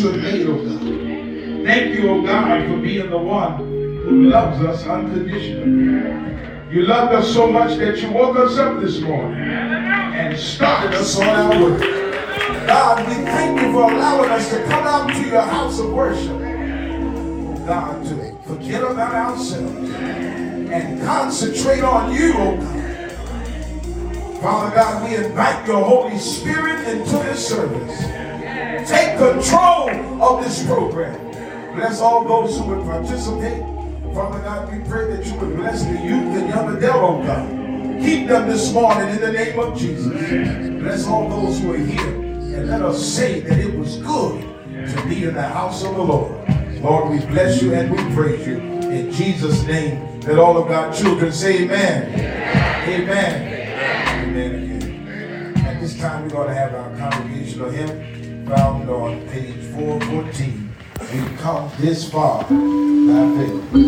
you have made, oh God. Thank you, oh God, for being the one who loves us unconditionally. You loved us so much that you woke us up this morning and started us on our way. God, we thank you for allowing us to come out to your house of worship. God, to forget about ourselves and concentrate on you, oh God. Father God, we invite your Holy Spirit into this service. Take control of this program. Bless all those who would participate. Father God, we pray that you would bless the youth and young adult, oh God. Keep them this morning in the name of Jesus. Bless all those who are here. And let us say that it was good to be in the house of the Lord. Lord, we bless you and we praise you. In Jesus' name, let all of God's children say amen. Amen. This far by faith.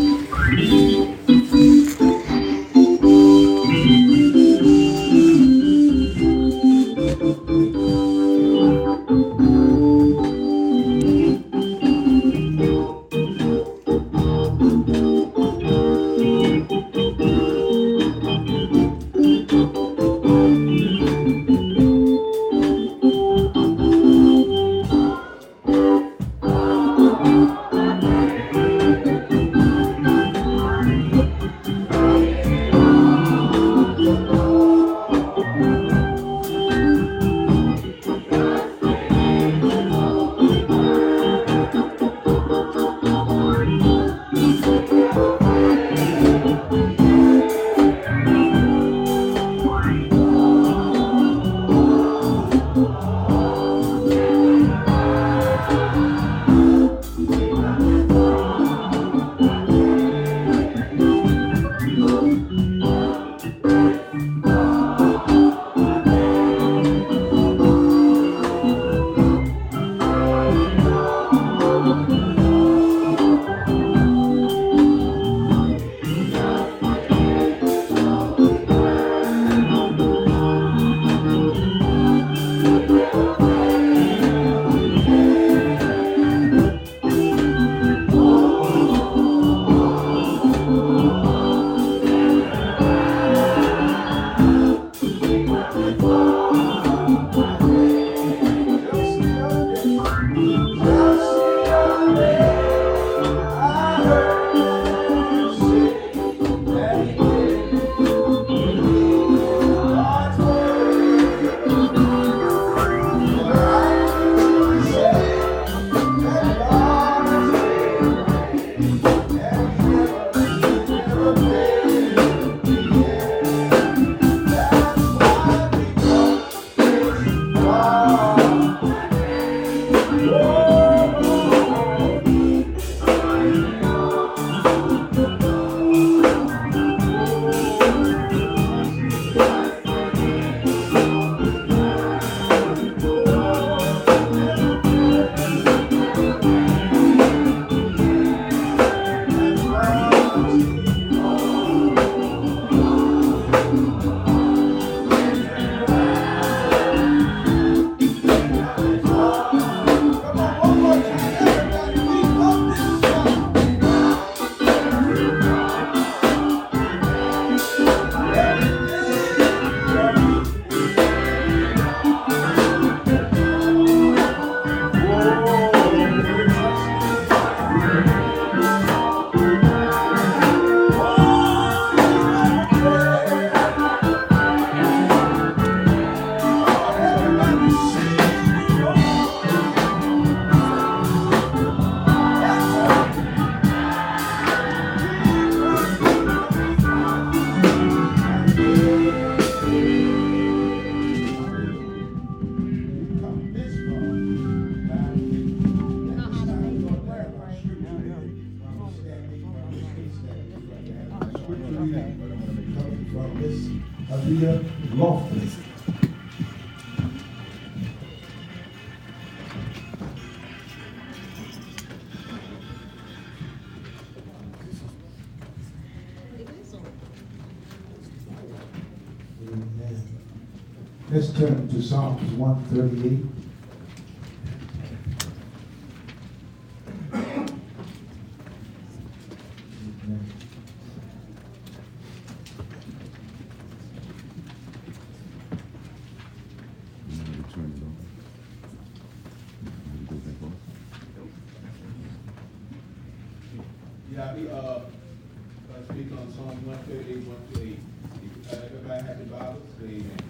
Let's turn to Psalms 138. Amen. You want me to turn it on? You want to go back on? Yeah, I be, uh, uh, speak on Psalm one thirty-eight, one to eight. If, uh, everybody have the Bible, say amen.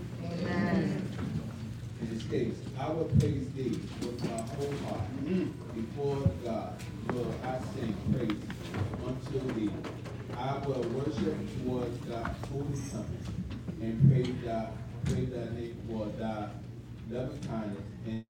And it states, I will praise thee with my whole heart. Before God will I sing praise unto thee. I will worship towards thy holy summit and praise thy, praise thy name for thy loving kindness and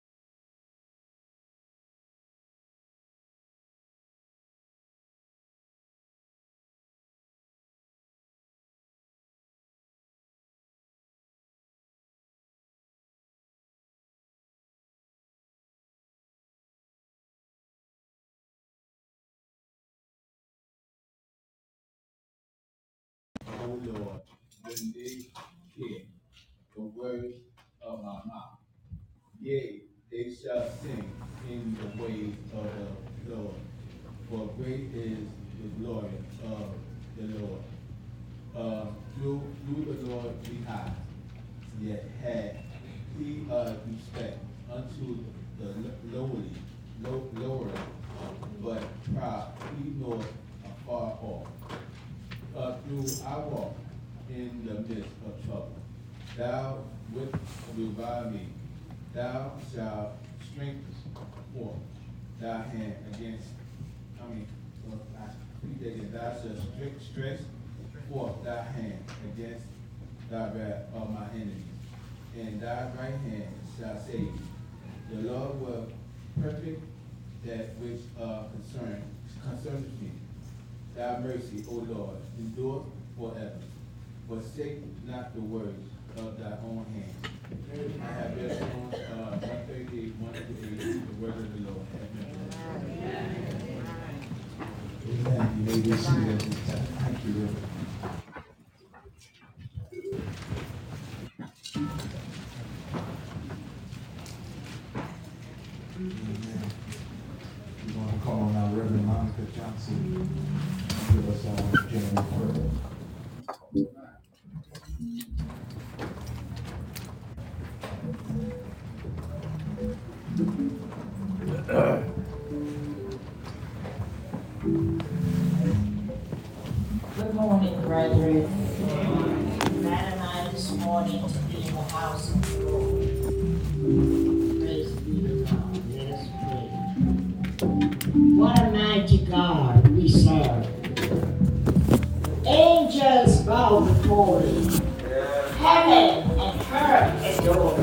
O Lord, when they hear the words of my mouth. Yea, they shall sing in the ways of the Lord, for great is the glory of the Lord. Uh, through, through the Lord we have, yet had he uh, respect unto the lowly, low, lower, but proud he knoweth afar off uh, through I walk in the midst of trouble. Thou wilt revive me. Thou shalt strengthen forth thy hand against, I mean, well, I read that. Thou shalt stretch forth thy hand against thy wrath of my enemies, and thy right hand shall save me. The Lord will perfect that which uh, concern, concerns me. Thy mercy, O Lord, endure forever. Forsake not the words of thy own hand. I have read Psalms, uh, one thirty-eight, one to eight, the word of the Lord. Amen. Amen. You may be. Thank you, Reverend. Amen. We're going to call on our Reverend Monica Johnson give us. Good morning, brethren. Glad am I this morning to be in the house him. Heaven and earth adore.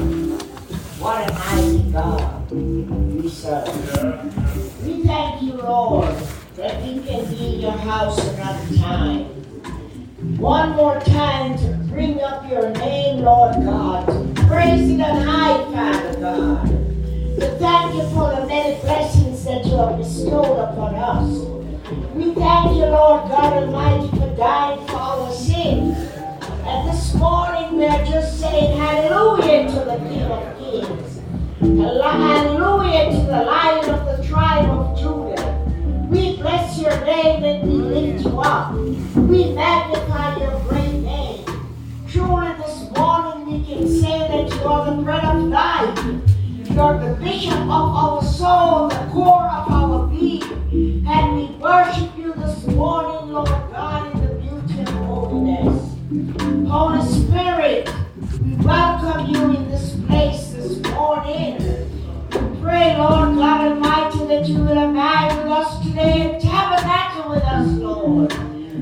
What a mighty God we serve. We thank you, Lord, that we can be in your house another time. One more time to bring up your name, Lord God, praise it on high, Father God. To thank you for the many blessings that you have bestowed upon us. We thank you, Lord God Almighty, for dying for our sins. And this morning we are just saying hallelujah to the King of Kings. Hallelujah to the Lion of the tribe of Judah. We bless your name and we lift you up. We magnify your great name. Truly this morning we can say that you are the bread of life. You are the bishop of our soul, Holy Spirit, we welcome you in this place this morning. We pray, Lord God Almighty, that you will abide with us today and tabernacle with us, Lord,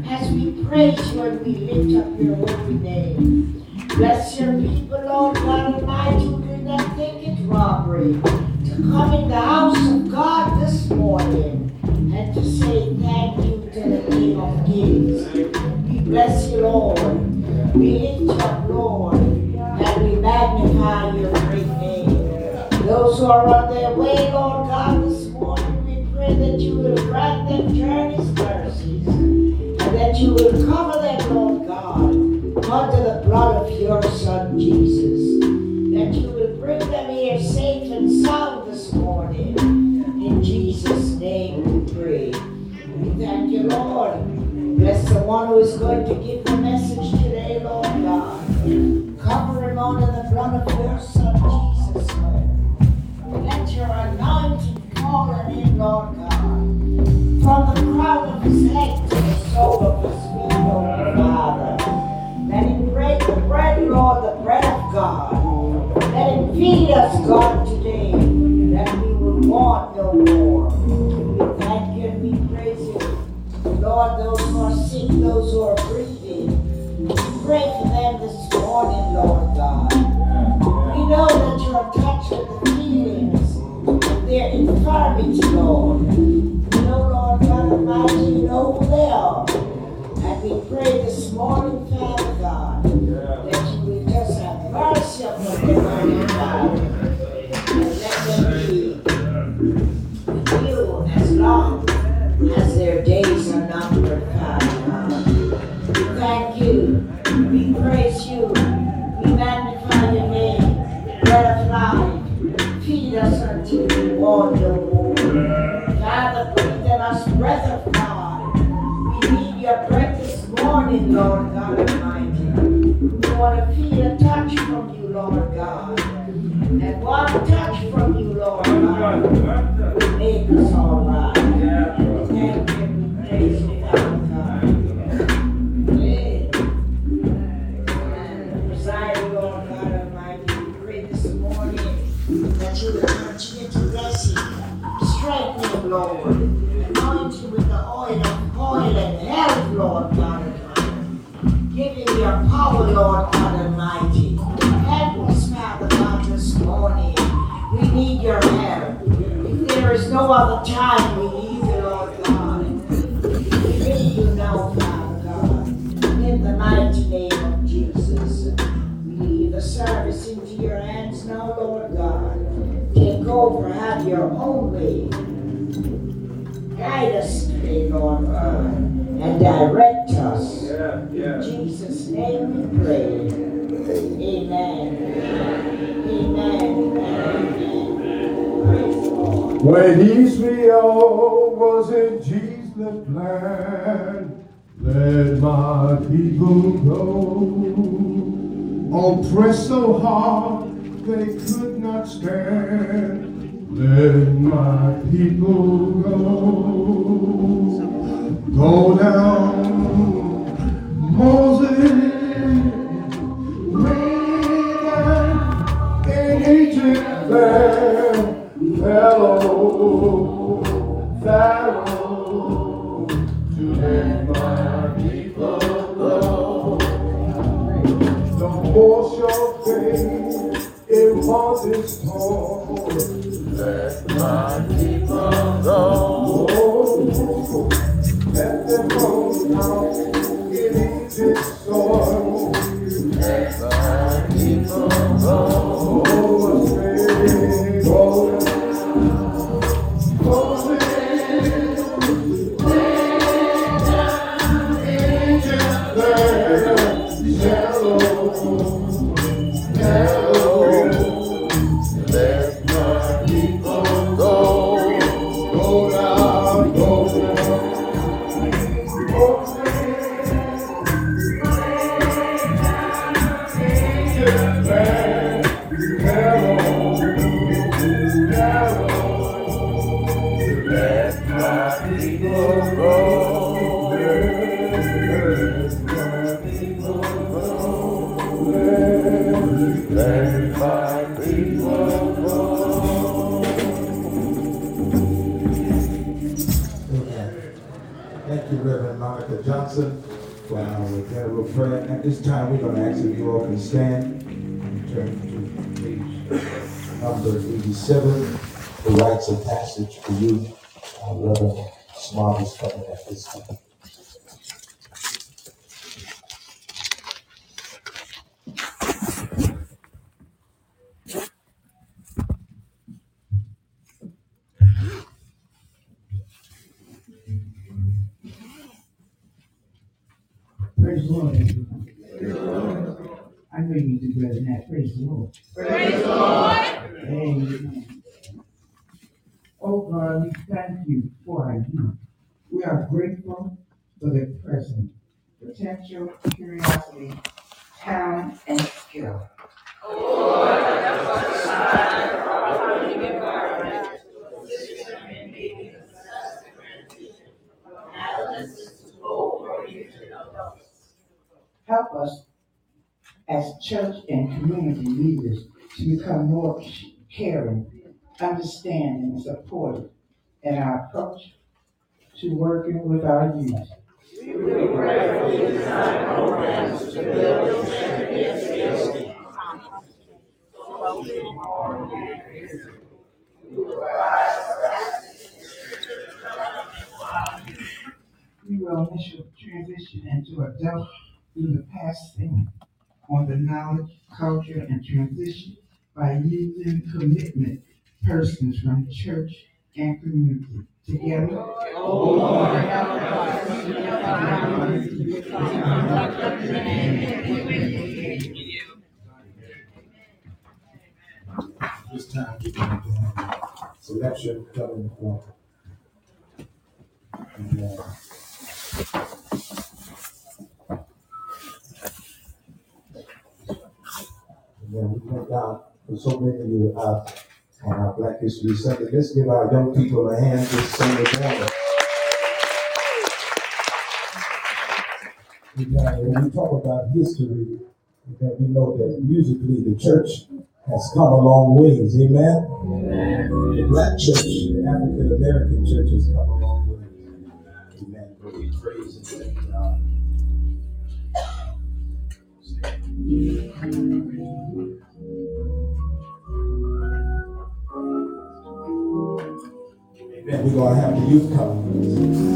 as we praise you and we lift up your holy name. Bless your people, Lord God Almighty, who did not think it robbery to come in the house of God this morning and to say those who are on their way, Lord God, this morning, we pray that you will grant them journeys mercies and that you will cover them, Lord God, under the blood of your Son, Jesus. That you will bring them here safe and sound this morning. In Jesus' name we pray. We thank you, Lord. Bless the one who is going to give the message today, Lord God. Cover him under the blood of your Son let your anointing fall on Lord God. From the crown of his head to the sole of his feet, Lord Father. Let him break the bread, Lord, the bread of God. Let him feed us, God, Let my people go. Oppressed so hard they could not stand. Let my people go. Go down, Moses. more. As church and community leaders to become more caring, understanding, and supportive in our approach to working with our youth. We will initially transition into adult through the passing on the knowledge, culture, and transition by using commitment persons from church and community. Together. oh Lord, This time going to have selection coming from. and, uh, And we thank God for so many of you out on our Black History Sunday. Let's give our young people a hand this Sunday morning. Amen. When we talk about history, that we know that musically the church has come a long ways. Amen. The black church, the African American church has come a long way. Amen. But we praise and thank God. Amen. We're gonna have the youth come.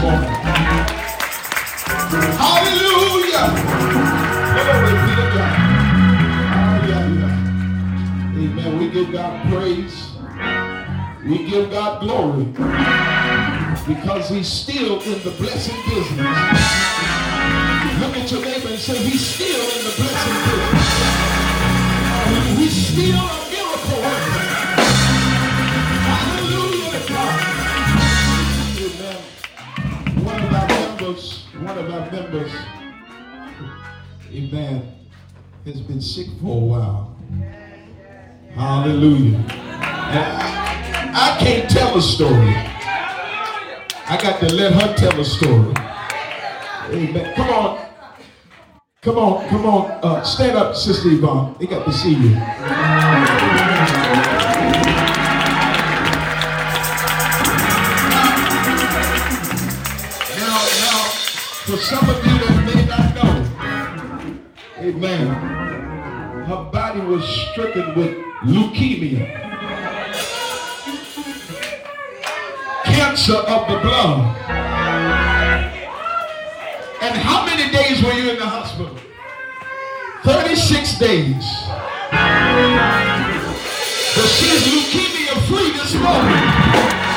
Morning. Hallelujah. Hallelujah. Amen. We give God praise. We give God glory. Because he's still in the blessing business. Look at your neighbor and say, he's still been sick for a while. Hallelujah. I, I can't tell a story. I got to let her tell a story. Amen. Come on. Come on, come on. Uh, stand up, Sister Yvonne. They got to see you. Now, now, for some of you that may not know, amen, her body was stricken with leukemia, cancer of the blood. And how many days were you in the hospital? 36 days. But she's leukemia free this morning.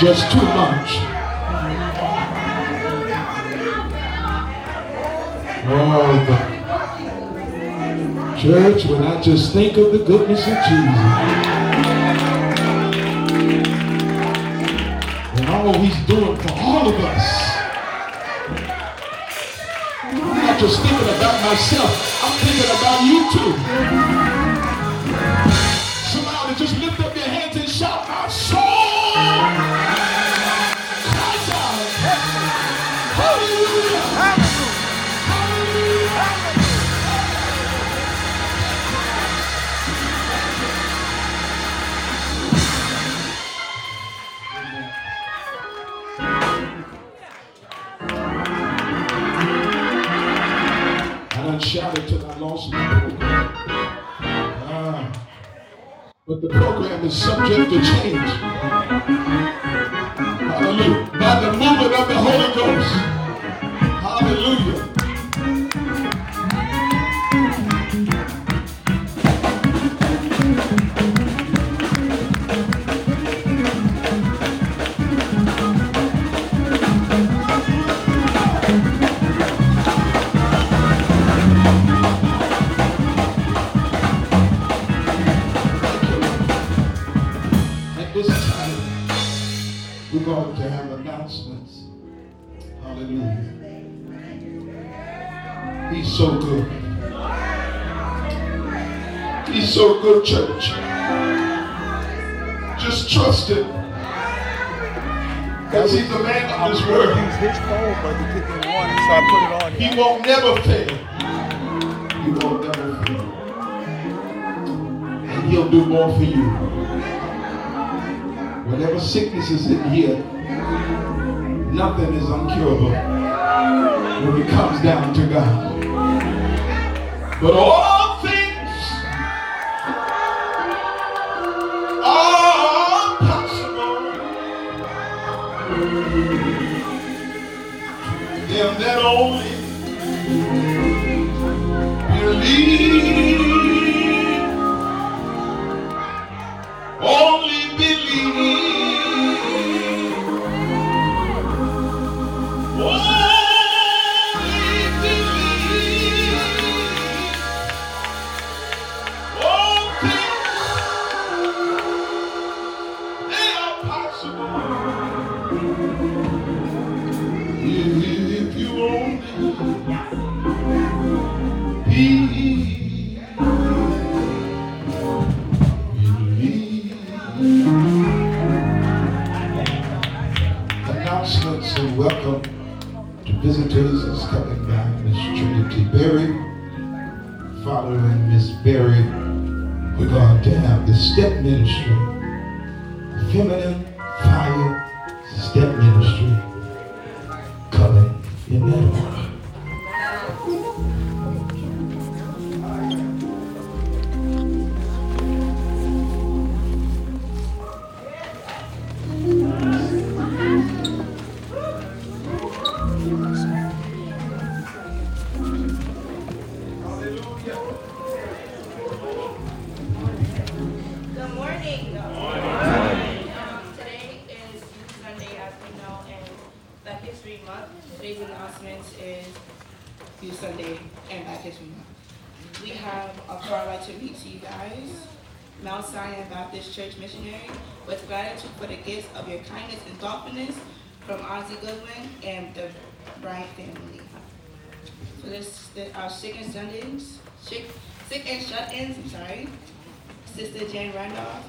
just too much. Oh, church, when I just think of the goodness of Jesus and all he's doing for all of us, I'm not just thinking about myself, I'm thinking about you too. subject to change. Hallelujah. By the movement of the Holy Ghost. Whatever sickness is in here, nothing is uncurable when it comes down to God. But all Randolph,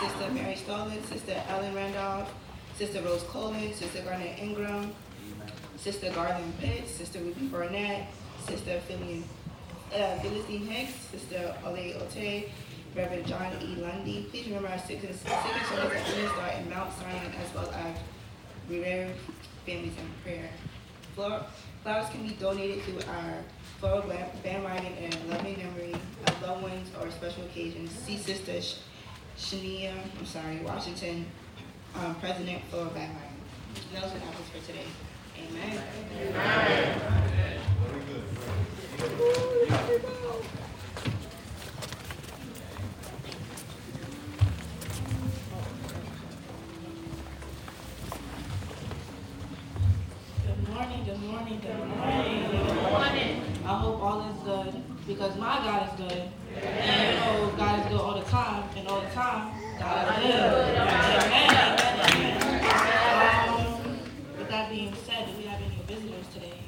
Sister Mary Stallman, Sister Ellen Randolph, Sister Rose Coleman, Sister Garnett Ingram, Sister Garland Pitts, Sister Ruby Burnett, Sister Philly, uh, Hicks, Sister Ole Ote, Reverend John E. Lundy. Please remember our and and shut at Union Star and Mount Zion as well as Revere Families in Prayer. Flower- Flowers can be donated to our floral ba- bandwagon in loving memory of loved ones or special occasions. See Sister Shania, I'm sorry, Washington, um, President Floral Bandwagon. And Those are for today. Amen. Good morning, good morning, good morning. Good morning. I hope all is good because my God is good. And you know God is good all the time, all the time, God is good. Amen, amen, amen. Um, With that being said, do we have any visitors today?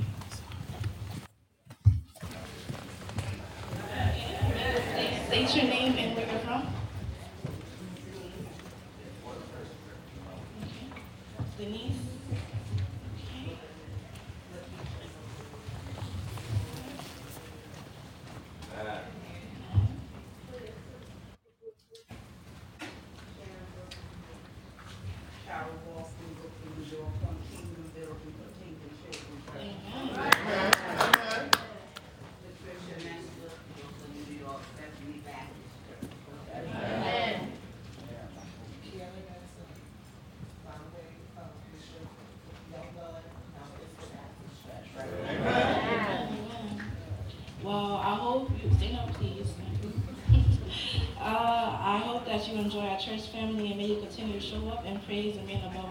State your name and where you're from. Denise? Okay. Amen. Well, I hope you stand up, please. uh, I hope that you enjoy our church family and may you continue to show up and praise and remain above with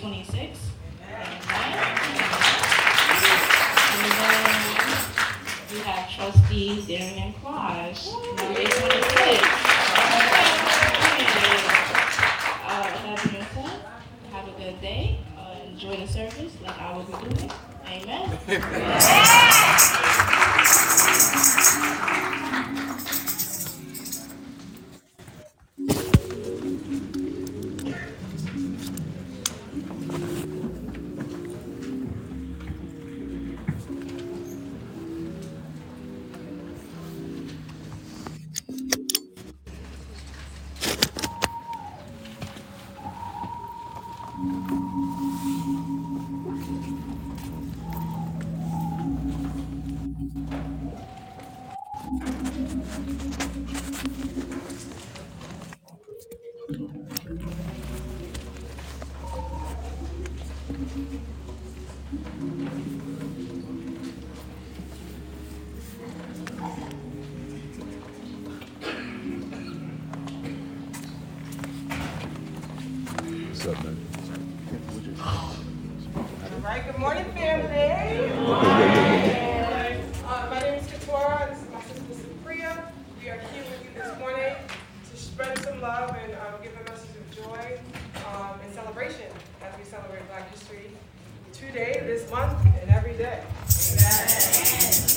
26 right, good morning, family. Uh, my name is Katora. This is my sister Supriya. We are here with you this morning to spread some love and um, give a message of joy um, and celebration as we celebrate Black History today, this month, and every day. Amen.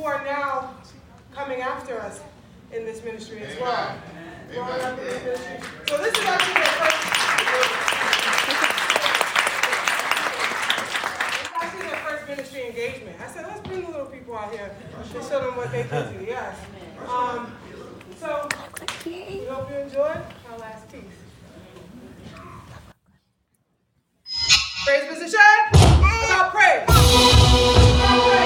who are now coming after us in this ministry as well. Amen. So this is actually the first. Ministry engagement. I said, let's bring the little people out here and show them what they can do. Yes. Um, so we hope you enjoyed our last piece. Praise position praise.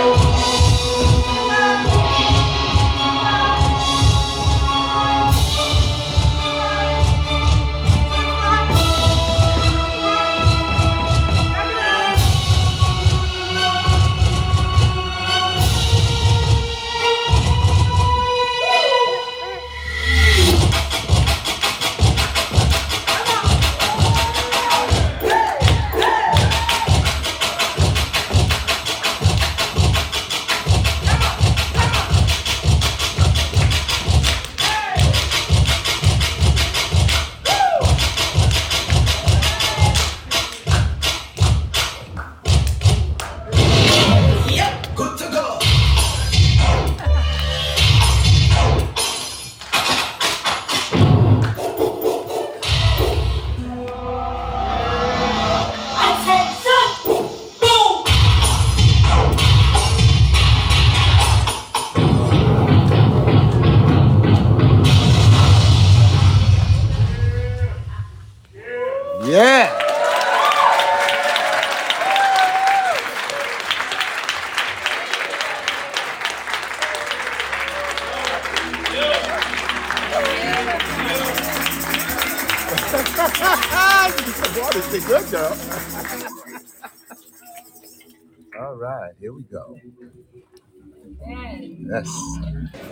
Yes.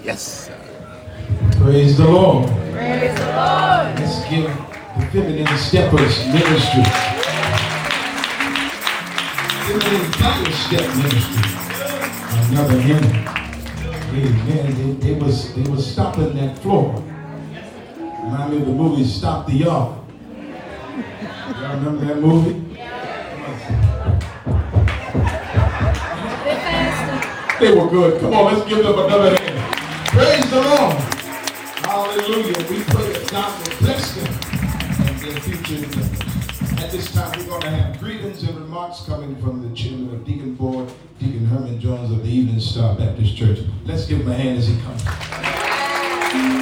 Yes. Praise the Lord. Praise the Lord. Let's give the Feminine Steppers Ministry. The feminine Bible Step Ministry. Another hymn. Amen. They, they was they was stopping that floor. Remind me of the movie Stomp the Yard. Y'all remember that movie? They were good. Come on, let's give them another hand. Praise the Lord. Hallelujah. We pray that God will bless them and their future. At this time, we're going to have greetings and remarks coming from the chairman of Deacon Board, Deacon Herman Jones of the Evening Star Baptist Church. Let's give him a hand as he comes.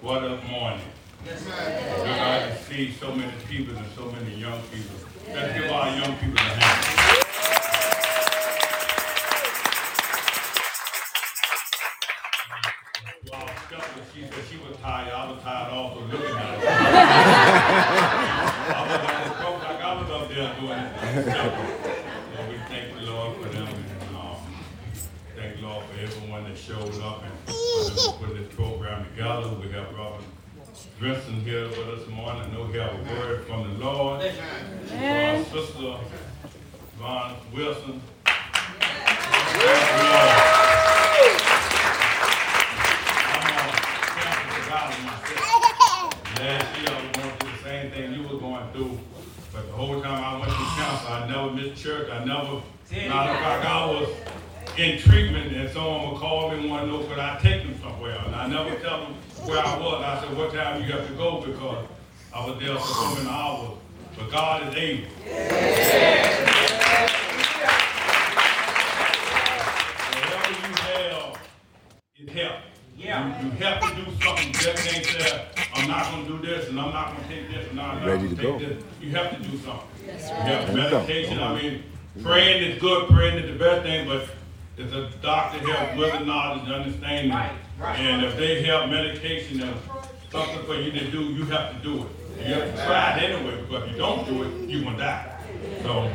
What a morning. Yes, sir. God to see so many people and so many young people. Let's give our young people a hand. Brinson here with us this morning. I know he have a word from the Lord. For our sister Vaughn Wilson. Thank the Last year, I was going through the same thing you were going through, but the whole time I went to council, I never missed church, I never, matter of fact, I was in treatment, and someone would call me and want to know could I take them somewhere, and I never tell them where I was, I said, what time you have to go, because I was there for so many hours, but God is able. Whatever you have, it helps. Yeah. You, you have to do something. Just ain't say, I'm not gonna do this and I'm not gonna take this and I'm not Ready gonna to take go. this. You have to do something. You have There you go. meditation. I mean, praying is good, praying is the best thing, but if a doctor have wisdom, knowledge, and understanding, and if they have medication and something for you to do, you have to do it. You have to try it anyway, because if you don't do it, you gonna die. So,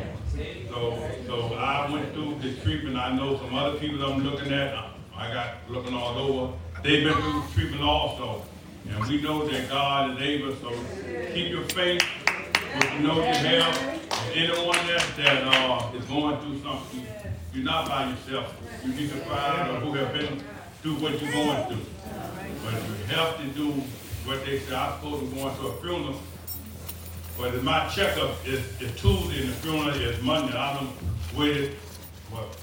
so, so I went through the treatment. I know some other people I'm looking at. I got looking all over. They've been through treatment also. And we know that God is able, so keep your faith. You know you have. Anyone that, that, uh, is going through something, you're not by yourself. You need to find or who have been through what you're going through. But you have to do what they say. I'm supposed to go into a funeral But my checkup is, is Tuesday and the funeral is Monday. I've been waited, what,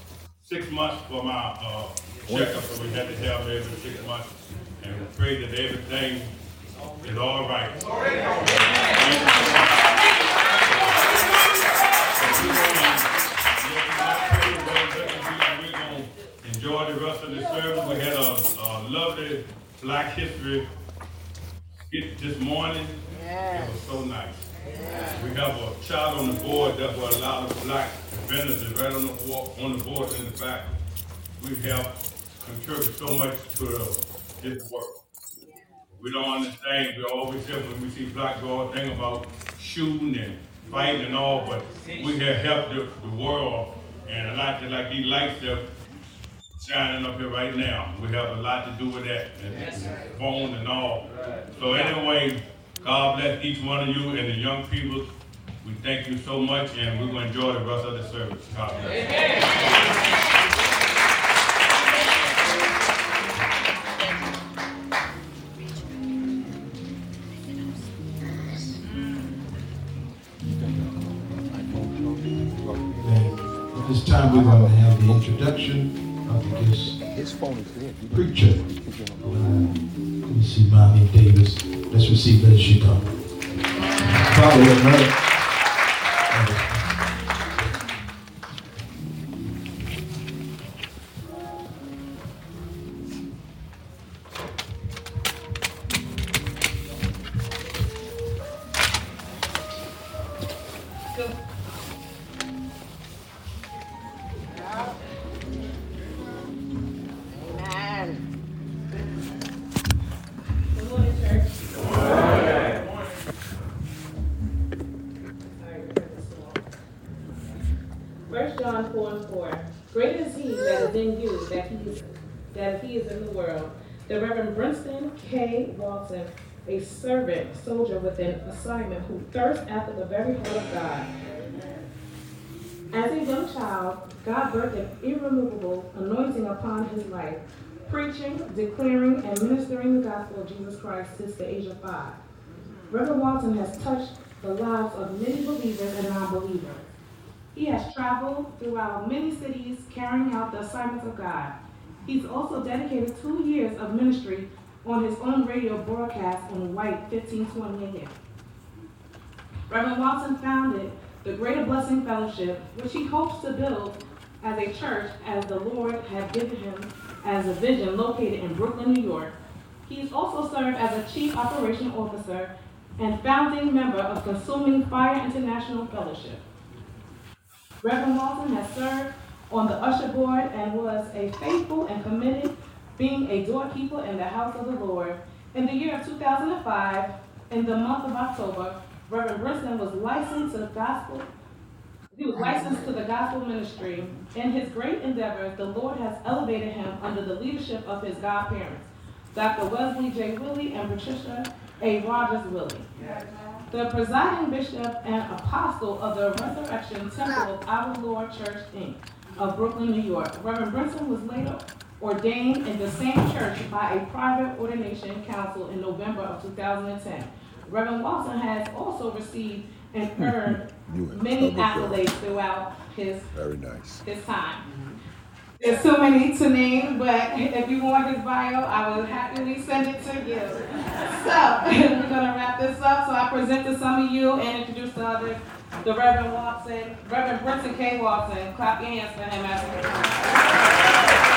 six months for my, uh, checkup, so we had to have every six months. And we pray that everything is all right. We're gonna Enjoy the rest of the service. We had a, a lovely Black History this morning. It was so nice. We have a child on the board that will allow the black vendors to right on the on the board in the back. We have contributed so much to the, this work. We don't understand, we always say when we see black girls, think about shooting and fighting and all, but we have helped the, the world. And a lot, like these lights that shining up here right now, we have a lot to do with that, and phone and all. So anyway, God bless each one of you and the young people. We thank you so much, and we're gonna enjoy the rest of the service. God bless. Amen. At this time, we're going to have the introduction of the guest His phone is dead. preacher. Let me see, Mommy Davis. Let's receive her as she comes. Follow with an assignment who thirst after the very heart of God. As a young child, God birthed an irremovable anointing upon his life, preaching, declaring, and ministering the gospel of Jesus Christ since the age of five. Reverend Walton has touched the lives of many believers and non-believers. He has traveled throughout many cities carrying out the assignments of God. He's also dedicated two years of ministry on his own radio broadcast on White 1520 AM. Reverend Watson founded the Greater Blessing Fellowship, which he hopes to build as a church as the Lord had given him as a vision located in Brooklyn, New York. He's also served as a Chief Operation Officer and founding member of Consuming Fire International Fellowship. Reverend Walton has served on the usher board and was a faithful and committed being a doorkeeper in the house of the Lord. In the year of 2005, in the month of October, Reverend Brinson was licensed to the gospel. He was licensed to the gospel ministry. In his great endeavors, the Lord has elevated him under the leadership of his godparents, Dr. Wesley J. Willie and Patricia A. Rogers Willie. The presiding bishop and apostle of the Resurrection Temple of Our Lord Church, Inc. of Brooklyn, New York. Reverend Brinson was later ordained in the same church by a private ordination council in November of 2010. Reverend Watson has also received and earned many accolades throughout his, Very nice. his time. There's so many to name, but if you want his bio, I will happily send it to you. So, we're gonna wrap this up, so I present to some of you and introduce the others. The Reverend Watson, Reverend Brinson K. Watson, clap your hands for him as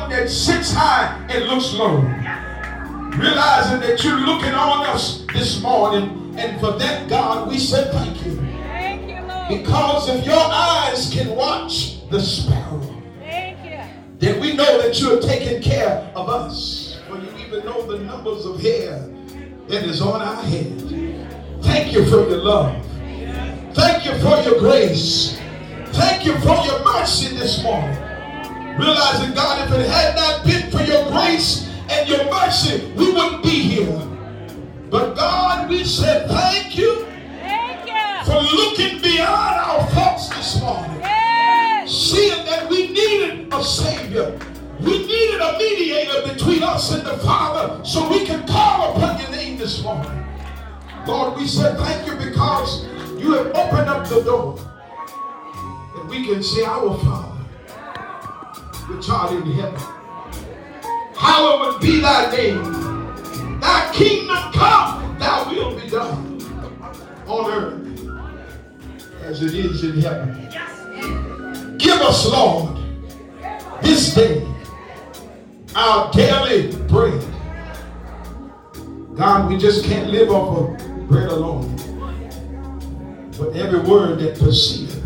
one that sits high and looks low. Realizing that you're looking on us this morning. And for that, God, we say thank you. Thank you, Lord. Because if your eyes can watch the sparrow, then we know that you're taking care of us. For you even know the numbers of hair that is on our head. Thank you for your love. Thank you for your grace. Thank you for your mercy this morning. Realizing, God, if it had not been for your grace and your mercy, we wouldn't be here. But God, we said thank you, Thank you. for looking beyond our faults this morning. Yes. Seeing that we needed a Savior. We needed a mediator between us and the Father so we can call upon your name this morning. Lord, we said thank you because you have opened up the door that we can say, Our Father, which art in heaven, hallowed be thy name. Thy kingdom come, thy will be done on earth as it is in heaven. Give us, Lord, this day our daily bread. God, we just can't live off of bread alone. But every word that proceeded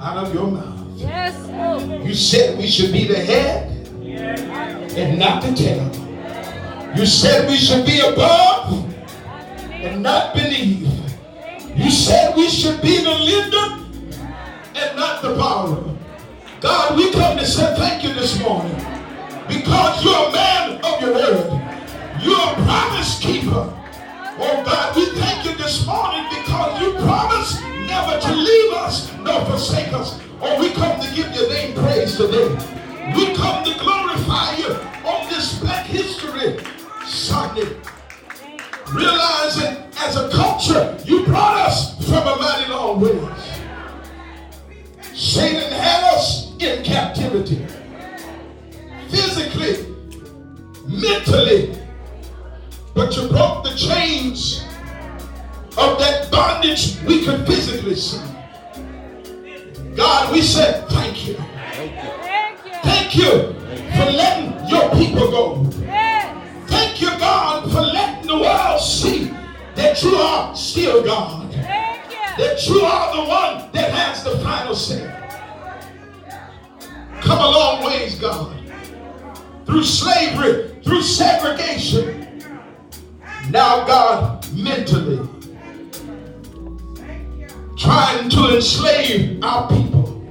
out of your mouth. Yes, Lord. You said we should be the head and not the tail. You said we should be above and not beneath. You said we should be the lender and not the borrower. God, we come to say thank you this morning because you're a man of your word. You're a promise keeper. Oh God, we thank you this morning because you promised never to leave us nor forsake us. Oh, we come to give your name praise today. We come to glorify you on this Black History Sunday. Realizing as a culture, you brought us from a mighty long ways. Satan had us in captivity. Physically, mentally, but you broke the chains of that bondage we could physically see. God, we said thank you. Thank you. Thank you for letting your people go. Thank you, God, for letting the world see that you are still God. That you are the one that has the final say. Come a long ways, God. Through slavery, through segregation. Now, God, mentally trying to enslave our people.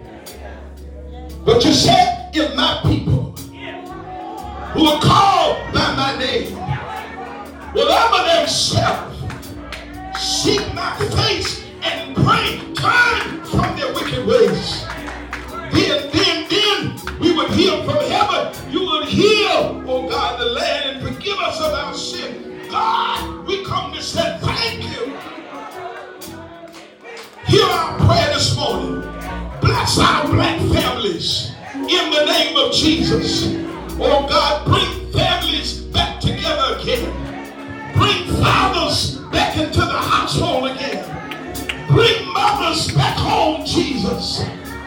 But you said, if my people who are called by my name will humble themselves, seek my face, and pray, turn from their wicked ways. Then, then, then we would hear from heaven. You would heal, oh God, the land and forgive us of our sin. God, we come to say thank you. Hear our prayer this morning. Bless our black families in the name of Jesus. Oh God, bring families back together again. Bring fathers back into the household again. Bring mothers back home, Jesus.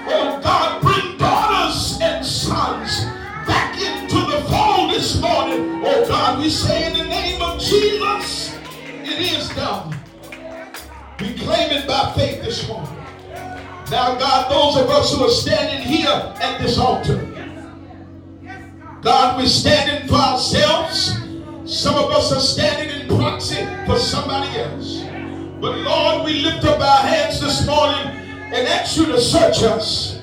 Oh God, bring daughters and sons back into the fold this morning. Oh God, we say in the name of Jesus, it is done. We claim it by faith this morning. Now, God, those of us who are standing here at this altar, God, we're standing for ourselves Some of us are standing in proxy for somebody else. But Lord, we lift up our hands this morning and ask you to search us.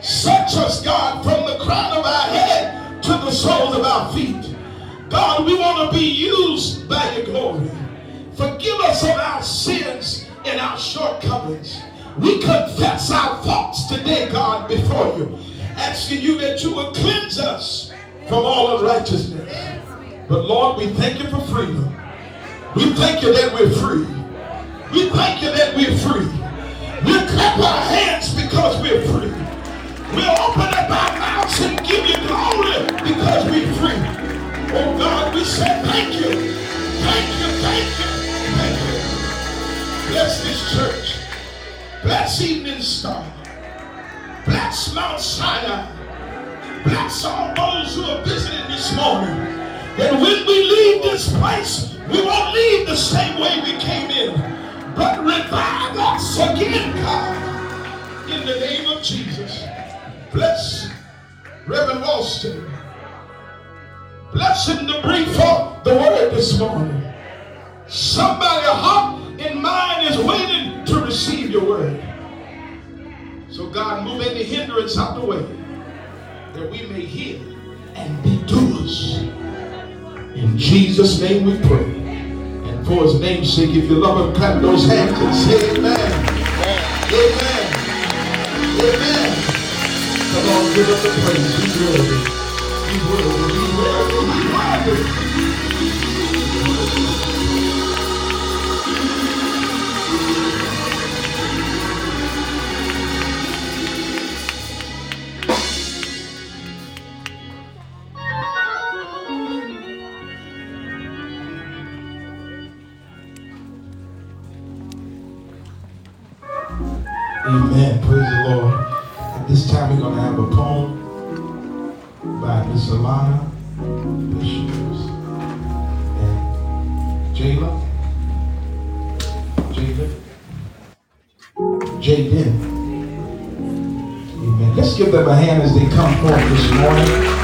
Search us, God, from the crown of our head to the soles of our feet. God, we want to be used by your glory. Forgive us of our sins and our shortcomings. We confess our faults today, God, before you, asking you that you will cleanse us from all unrighteousness. But Lord, we thank you for freedom. We thank you that we're free. We thank you that we're free. We'll clap our hands because we're free. We'll open up our mouths and give you glory because we're free. Oh God, we say. Thank you, thank you, thank you. Bless this church. Bless Evening Star. Bless Mount Sinai. Bless all those who are visiting this morning. And when we leave this place, we won't leave the same way we came in. But revive us again, God. In the name of Jesus. Bless Reverend Walston. Bless him to bring forth the word this morning. Somebody heart and mind is waiting to receive your word. So God, move any hindrance out the way that we may hear and be doers. In Jesus' name we pray. And for his name's sake, if you love him, clap those hands and say amen. Amen. Amen. Come on, give up the praise. He's worthy. He's worthy. He's worthy. He's worthy. Jayla. Jayla. Jaden. Amen. Let's give them a hand as they come forth this morning.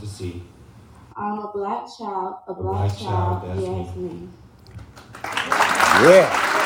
Time for everyone to see. I'm a black child, a black, black child, child, that's yes, me. me. Yeah.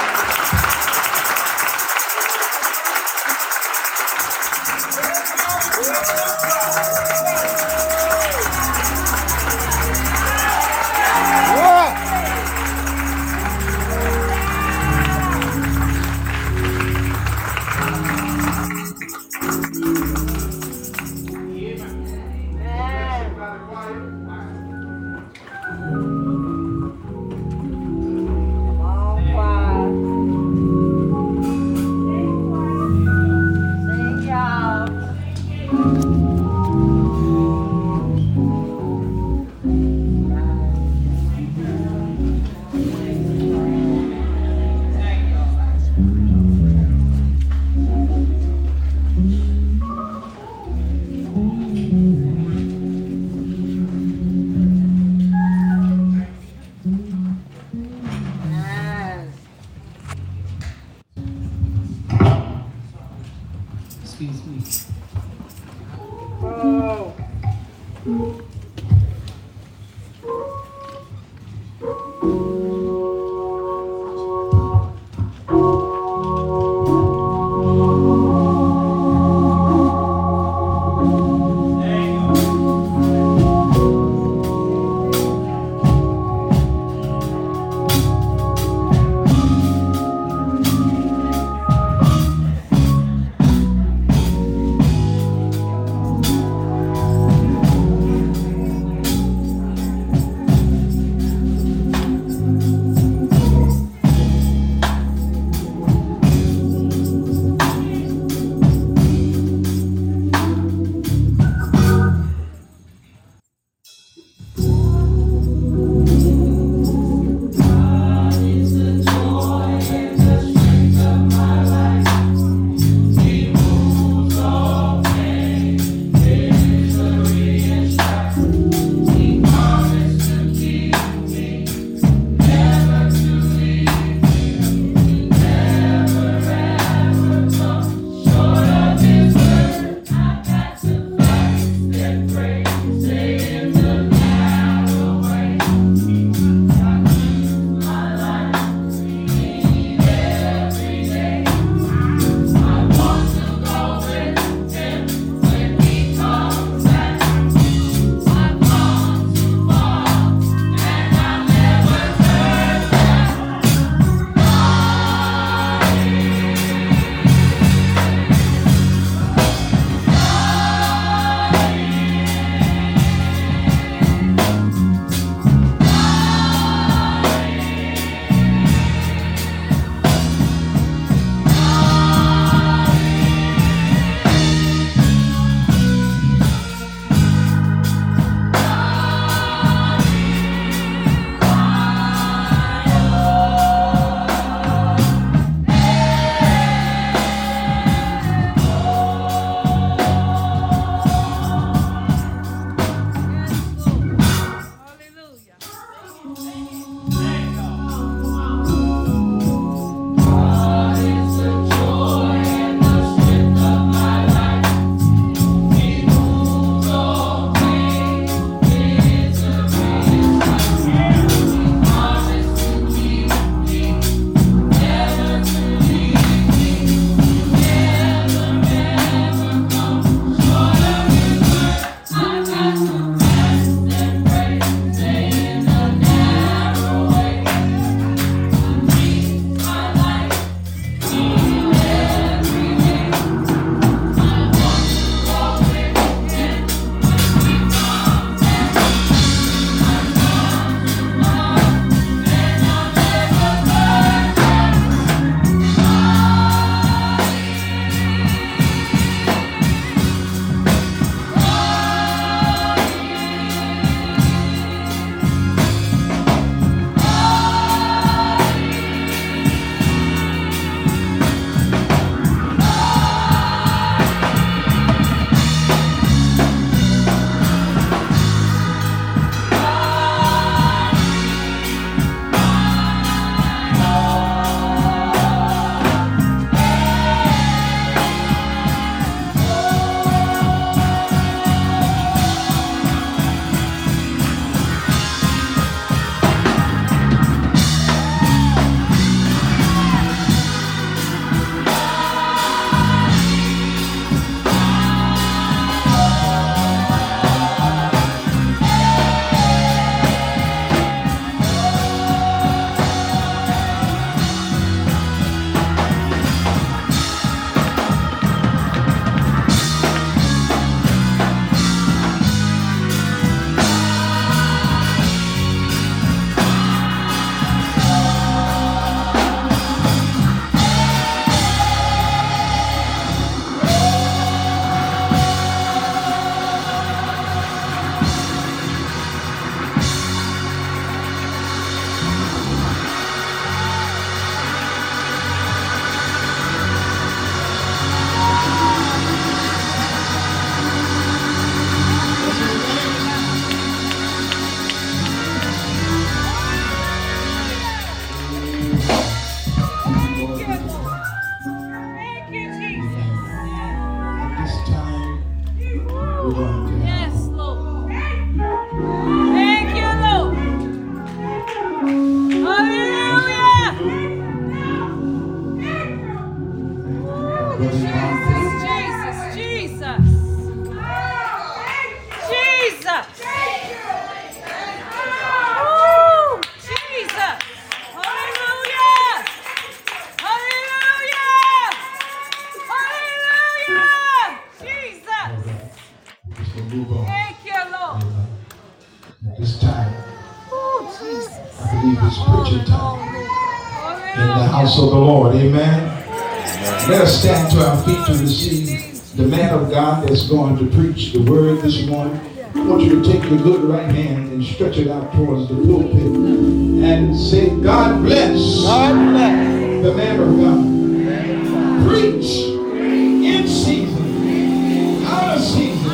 That's going to preach the word this morning. I want you to take your good right hand and stretch it out towards the pulpit and say, God bless, God bless. the man of God. Preach in season, out of season,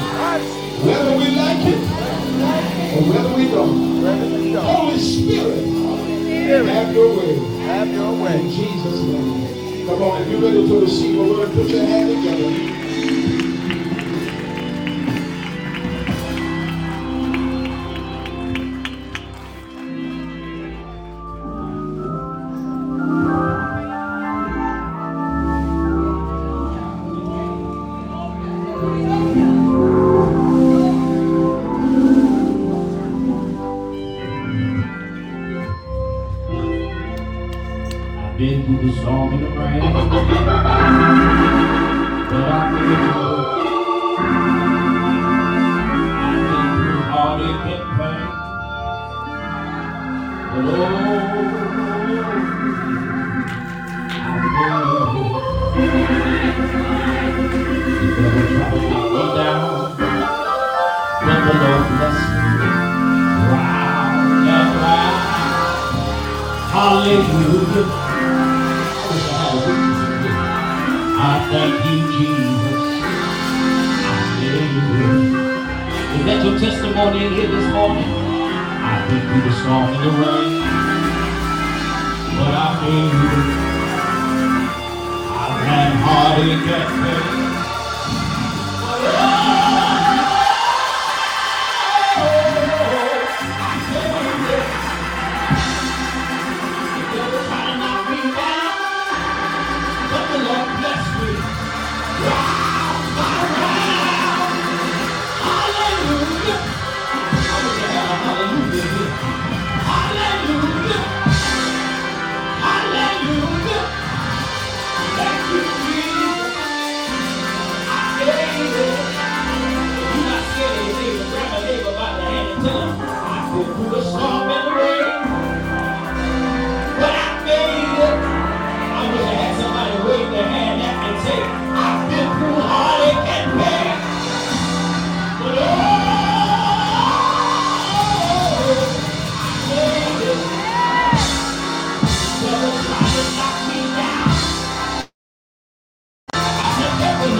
whether we like it or whether we don't. Holy Spirit, have your way. Have your way. In Jesus' name. Come on, if you're ready to receive a word, put your hand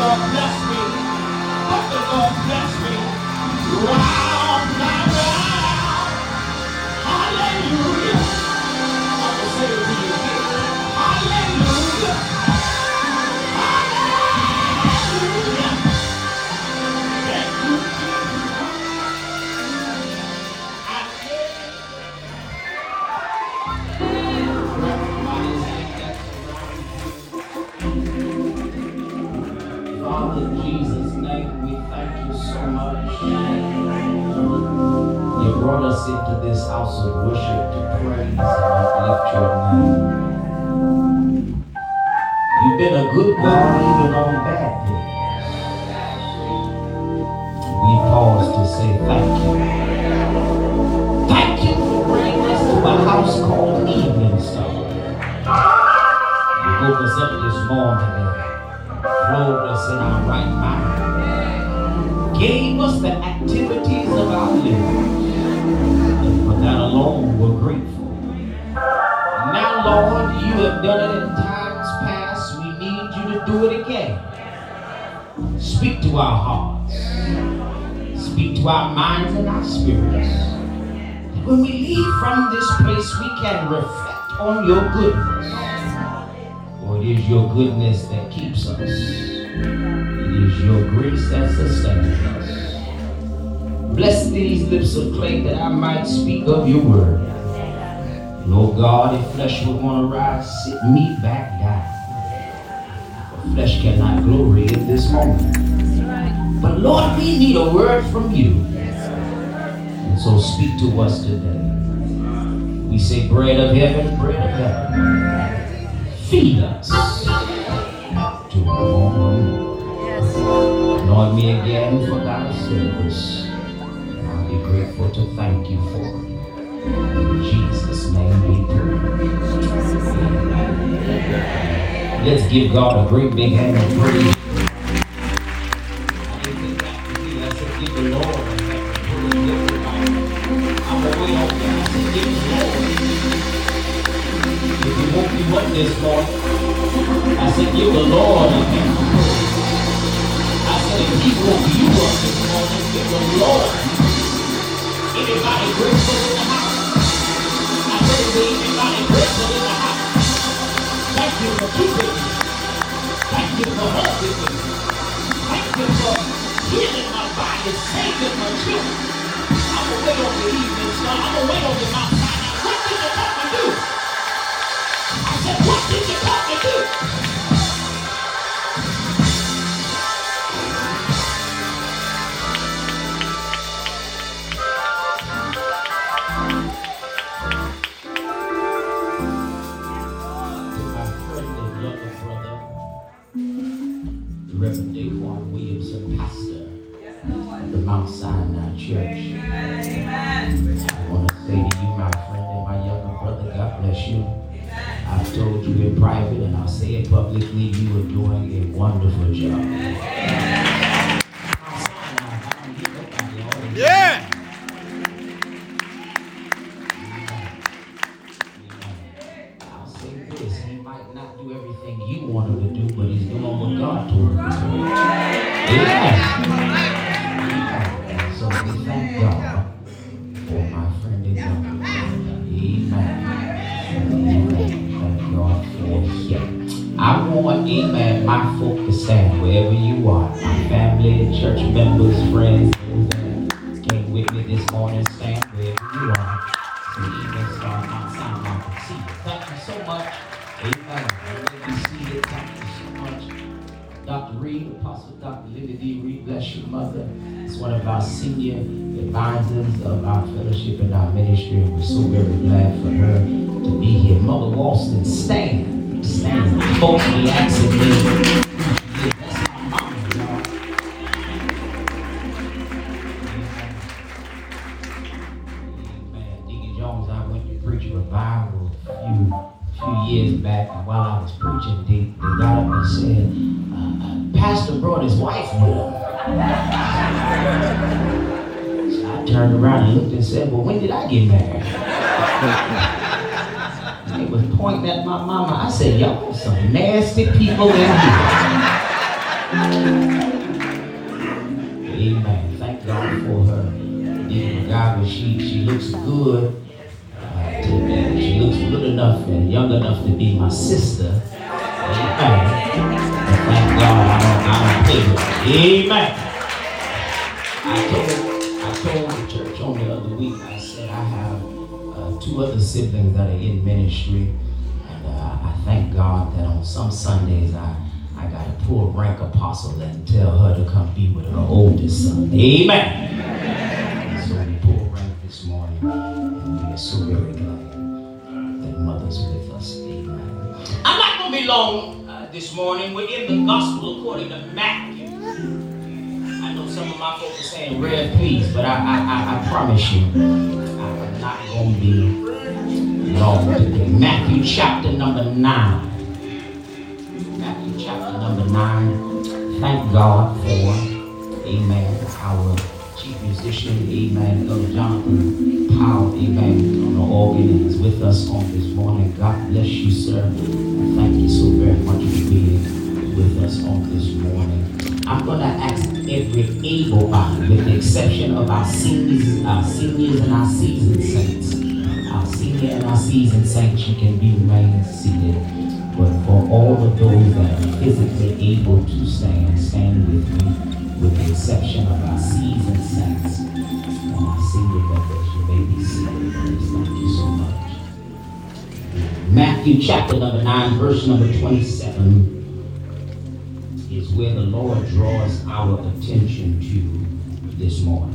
Father, into this house of worship to praise and uplift your name. You've been a good God even on bad days. We pause to say thank you. Thank you for bringing us to a house called Evening Star. You woke us up this morning and clothed us in our right mind, gave us the activities of our living. For that alone, we're grateful. Now, Lord, you have done it in times past. We need you to do it again. Speak to our hearts, speak to our minds and our spirits. When we leave from this place, we can reflect on your goodness. For it is your goodness that keeps us. It is your grace that sustains us. Bless these lips of clay that I might speak of your word. Lord God, if flesh would want to rise, sit me back down. Flesh cannot glory in this moment. But Lord, we need a word from you. And so speak to us today. We say, bread of heaven, bread of heaven feed us to more Anoint me again for thy service be grateful to thank you for. In Jesus' name we pray. Let's give God a great big hand of praise. this Lord. I said, give the Lord a hand. I said, if he woke you up this morning, give the Lord what did you come to do? Church. I want to say to you, my friend and my younger brother, God bless you. I've told you in private and I'll say it publicly, you are doing a wonderful job. Yeah. My folk to stand wherever you are. My family, church members, friends, those that came with me this morning, stand wherever you are. So Evening Star Mount Sinai can see you. Thank you so much. Amen. You be seated. Thank you so much. Dr. Reed, Apostle Dr. Libby D. Reed, bless your mother. It's one of our senior advisors of our fellowship and our ministry, and we're so very glad for her to be here. Mother Walston, stand. Stand. Folks be me. "Yeah, that's my mama, y'all." Amen. Deacon Jones, I went to preach revival a few, years back, and while I was preaching, they, they got up and said, uh, Pastor brought his wife with him. So I turned around and looked and said, Well, when did I get married? they was pointing at my mama. I said, Y'all some nasty people in here. Amen. Thank God for her. Deacon McGovern, she, she looks good. Uh, she looks good enough and young enough to be my sister. Amen. And thank God I don't, I don't play her. Amen. I told, I told the church on the other week, two other siblings that are in ministry. And uh, I thank God that on some Sundays I, I got to pull rank apostle and tell her to come be with her oldest son. Amen. And so we pull rank this morning, and we are so very glad that mother's with us. Amen. I'm not going to be long uh, this morning. We're in the gospel according to Matthew. Some of my folks are saying, Rev, please, but I, I, I, I promise you, I'm not going to be long. Matthew chapter number 9. Matthew chapter number 9. Thank God for, amen, our chief musician, amen, Elder Jonathan Powell, amen, on the organ is with us on this morning. God bless you, sir. And thank you so very much for being with us on this morning. I'm going to ask every able body, with the exception of our seniors, our seniors and our seasoned saints. Our senior and our seasoned saints, you can be remain seated. But for all of those that are physically able to stand, stand with me, with the exception of our seasoned saints and our senior members. You may be seated. Thank you so much. Matthew chapter number 9, verse number 27 is where the Lord draws our attention to this morning.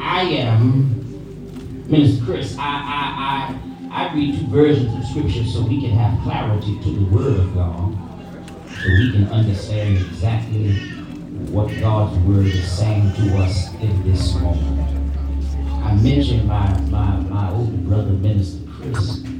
I am, Minister Chris, I, I, I, I read two versions of scripture so we can have clarity to the word of God, so we can understand exactly what God's word is saying to us in this moment. I mentioned my, my, my older brother, Minister Chris.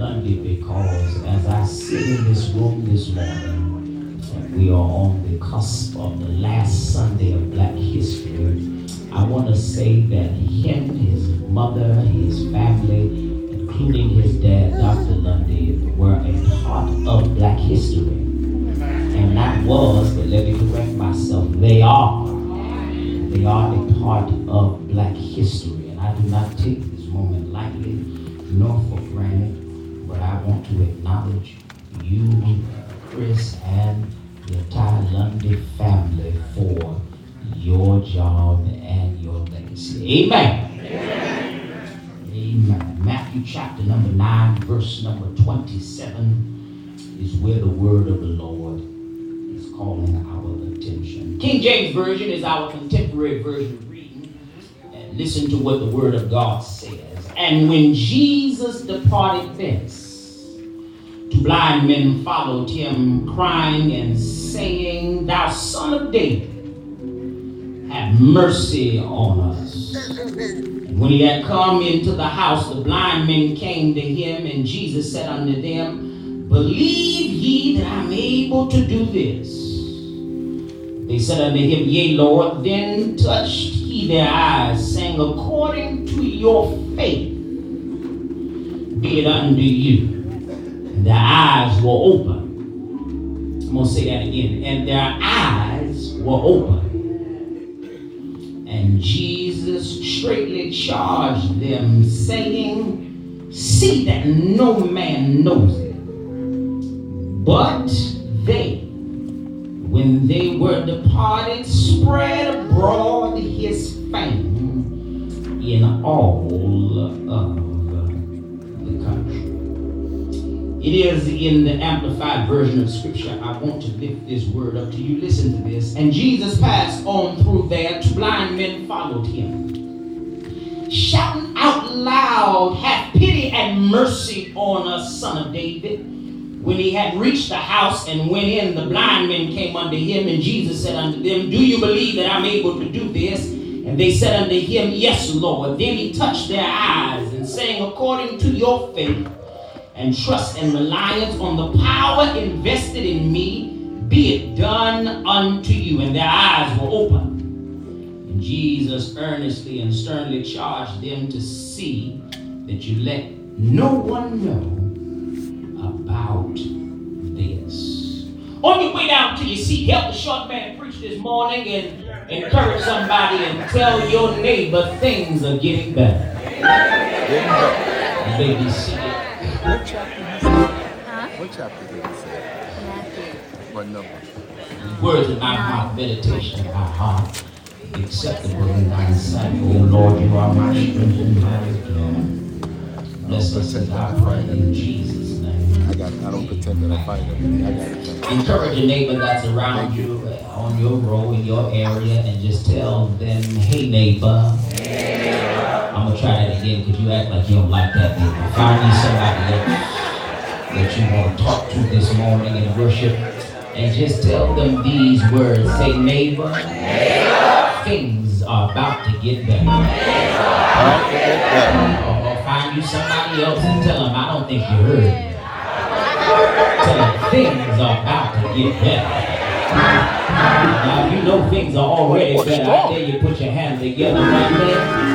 Lundy because as I sit in this room this morning, we are on the cusp of the last Sunday of Black History. I want to say that him, his mother, his family, including his dad, Dr. Lundy, were a part of Black history. And that was, but let me correct myself, they are. They are a part of Black history. And I do not take this moment lightly nor for granted, but I want to acknowledge you, Chris, and the entire Lundy family for your job and your legacy. Amen. Amen. Matthew chapter number 9, verse number 27 is where the word of the Lord is calling our attention. King James Version is our contemporary version reading. And listen to what the word of God says. And when Jesus departed thence, two blind men followed him, crying and saying, Thou son of David, have mercy on us. When he had come into the house, the blind men came to him, and Jesus said unto them, Believe ye that I'm able to do this? They said unto him, Yea, Lord. Then touched he their eyes, saying, According to your faith be it unto you. And their eyes were open. I'm going to say that again. And their eyes were open. And Jesus straightly charged them, saying, See that no man knows it. But they, when they were departed, spread abroad his fame in all of the country. It is in the amplified version of scripture. I want to lift this word up to you. Listen to this. And Jesus passed on through there. Two blind men followed him, shouting out loud, Have pity and mercy on us, son of David. When he had reached the house and went in, the blind men came unto him, and Jesus said unto them, Do you believe that I'm able to do this? And they said unto him, Yes, Lord. Then he touched their eyes, and saying, According to your faith, and trust and reliance on the power invested in me, be it done unto you. And their eyes were opened. And Jesus earnestly and sternly charged them to see that you let no one know about this. On your way down to your seat, help the short man preach this morning and encourage somebody and tell your neighbor things are getting better. You may be seated. What chapter is it? What chapter did it say? What number? Words of my mouth, meditation of my heart, acceptable in thy sight. O Lord, you are my strength and my redeemer. Bless us in our prayer in Jesus' name. I. I don't pretend that I find everything. I got it. Encourage a neighbor that's around you, uh, on your row, in your area, and just tell them, hey neighbor. I'm gonna try that again because you act like you don't like that neighbor. Find you somebody else that you want to talk to this morning in worship, and just tell them these words. Say, neighbor, things are about to get better. Or, or find you somebody else and tell them, I don't think you heard me. Things are about to get better. Now, if you know things are already Oh, better, I dare you put your hands together right there.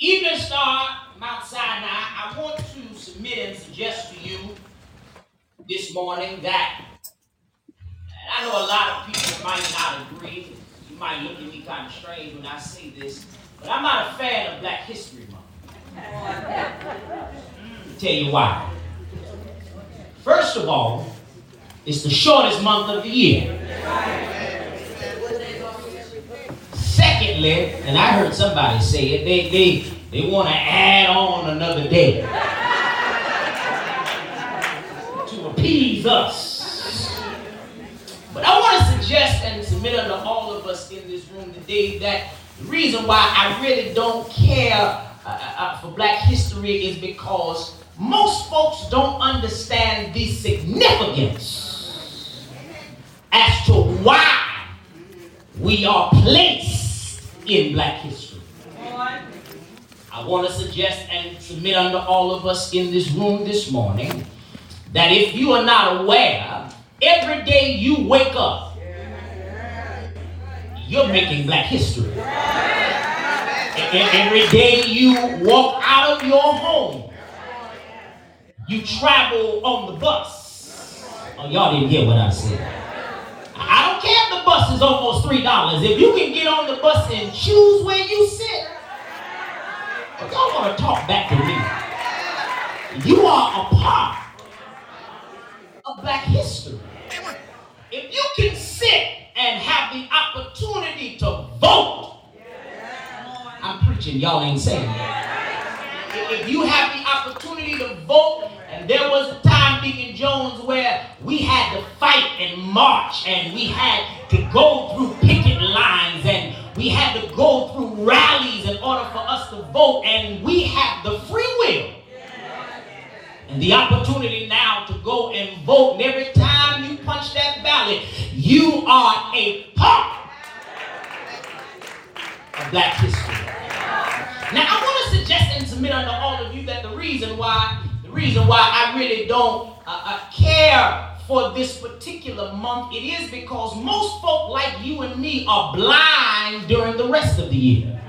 Evening Star, Mount Sinai, I want to submit and suggest to you this morning that, and I know a lot of people might not agree, you might look at me kind of strange when I say this, but I'm not a fan of Black History Month. Tell you why. First of all, it's the shortest month of the year. Secondly, and I heard somebody say it, they they they want to add on another day to appease us. But I want to suggest and submit unto all us in this room today that the reason why I really don't care uh, uh, for Black history is because most folks don't understand the significance as to why we are placed in black history. I want to suggest and submit unto all of us in this room this morning that if you are not aware, every day you wake up, you're making black history. Every day you walk out of your home, you travel on the bus. Oh, y'all didn't hear what I said. I don't care if the bus is almost three dollars. If you can get on the bus and choose where you sit, y'all want to talk back to me. You are a part of black history. If you can sit and have the opportunity to vote, I'm preaching, y'all ain't saying that. If you have the opportunity to vote, and there was a time, Deacon Jones, where we had to fight and march, and we had to go through picket lines, and we had to go through rallies in order for us to vote, and we have the free will and the opportunity now to go and vote. And every time you punch that ballot, you are a part of black history. Now, I want to suggest and submit unto all of you that the reason why, the reason why I really don't uh, uh, care for this particular month, it is because most folk like you and me are blind during the rest of the year.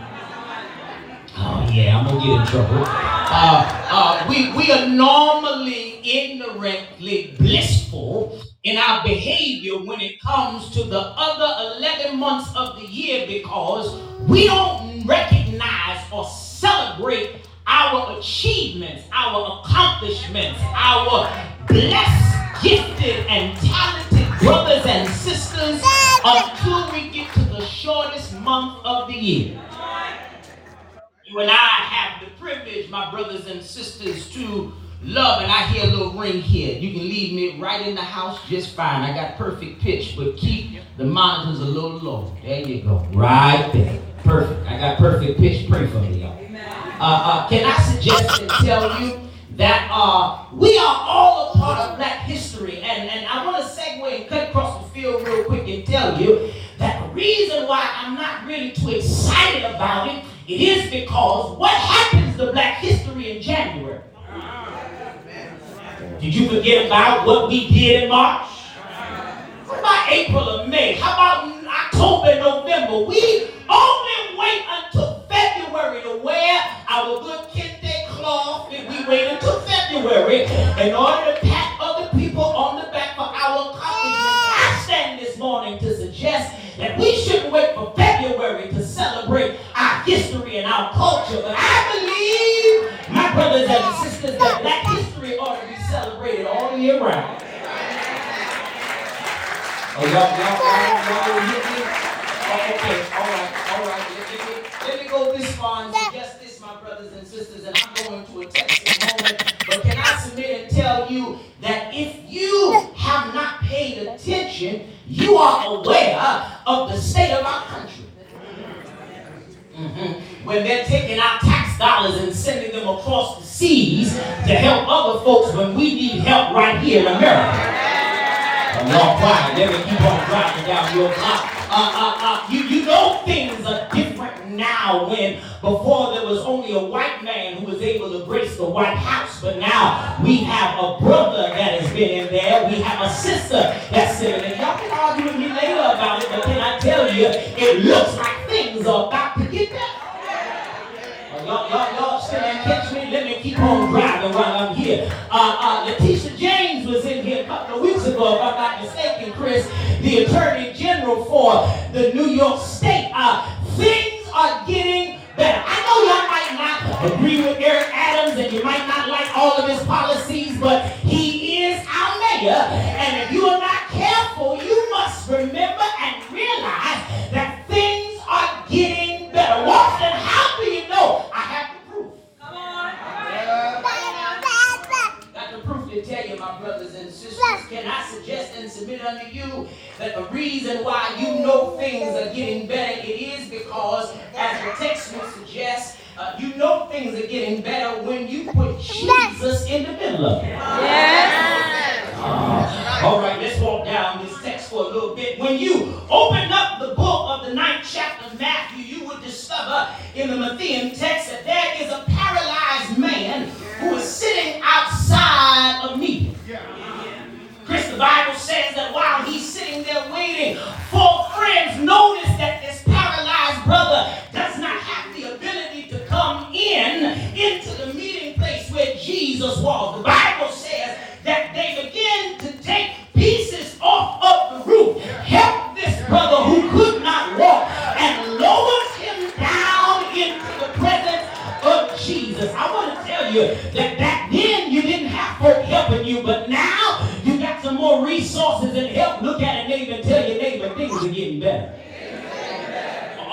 Oh yeah, I'm gonna get in trouble. Uh, uh, we we are normally ignorantly blissful in our behavior when it comes to the other 11 months of the year because we don't recognize or celebrate our achievements, our accomplishments, our blessed, gifted, and talented brothers and sisters until we get to the shortest month of the year. You and I have the privilege, my brothers and sisters, to love, and I hear a little ring here. You can leave me right in the house just fine. I got perfect pitch, but keep the monitors a little low. There you go. Right there. Perfect. I got perfect pitch. Pray for me, y'all. Uh, uh, can I suggest and tell you that uh, we are all a part of black history? And, and I want to segue and cut across the field real quick and tell you that the reason why I'm not really too excited about it it is because what happens to black history in January? Did you forget about what we did in March? What about April or May? How about October and November? We only wait until February to wear our good kente cloth and we wait until February in order to pat other people on the our culture. But I believe, my brothers and sisters, that black history ought to be celebrated all year round. Oh, y'all, y'all, y'all, y'all hit me? Oh, okay, all right, all right. Let, me, let me go this far and suggest this, my brothers and sisters, and I'm going to a text moment. But can I submit and tell you that if you have not paid attention, you are aware of the state of our. When they're taking our tax dollars and sending them across the seas to help other folks when we need help right here in America. Oh, y'all quiet. Let me keep on driving down your block. Uh, uh, uh, you, you know things are different now when before there was only a white man who was able to grace the White House, but now we have a brother that has been in there. We have a sister that's sitting there. Y'all can argue with me later about it, but can I tell you, it looks like things are about to get better. Y'all, y'all, y'all stand and catch me. Let me keep on driving while I'm here. Uh, uh, Letitia James was in here a couple of weeks ago, if I'm not mistaken, Chris, the Attorney General for the New York State. Uh, things are getting better. I know y'all might not agree with Eric Adams and you might not like all of his policies, but he is our mayor. And if you are not careful, you must remember and realize that things are getting better. Watson, how do you know? I have the proof. Come on. Got the proof to tell you, my brothers and sisters. Can I suggest and submit unto you that the reason why you know things are getting better, it is because, as the text would suggest, uh, you know things are getting better when you put Jesus in the middle of it. Yes. Uh, all right, let's walk down this text for a little bit. When you open up the book of the ninth chapter of Matthew, you would discover in the Matthean text that there is a paralyzed man who is sitting outside of me. Chris, the Bible says that while he's sitting there waiting, four friends notice that this paralyzed brother does not in into the meeting place where Jesus was. The Bible says that they begin to take pieces off of the roof, help this brother who could not walk, and lowered him down into the presence of Jesus. I want to tell you that back then you didn't have folk helping you, but now you got some more resources and help. Look at a neighbor, tell your neighbor things are getting better.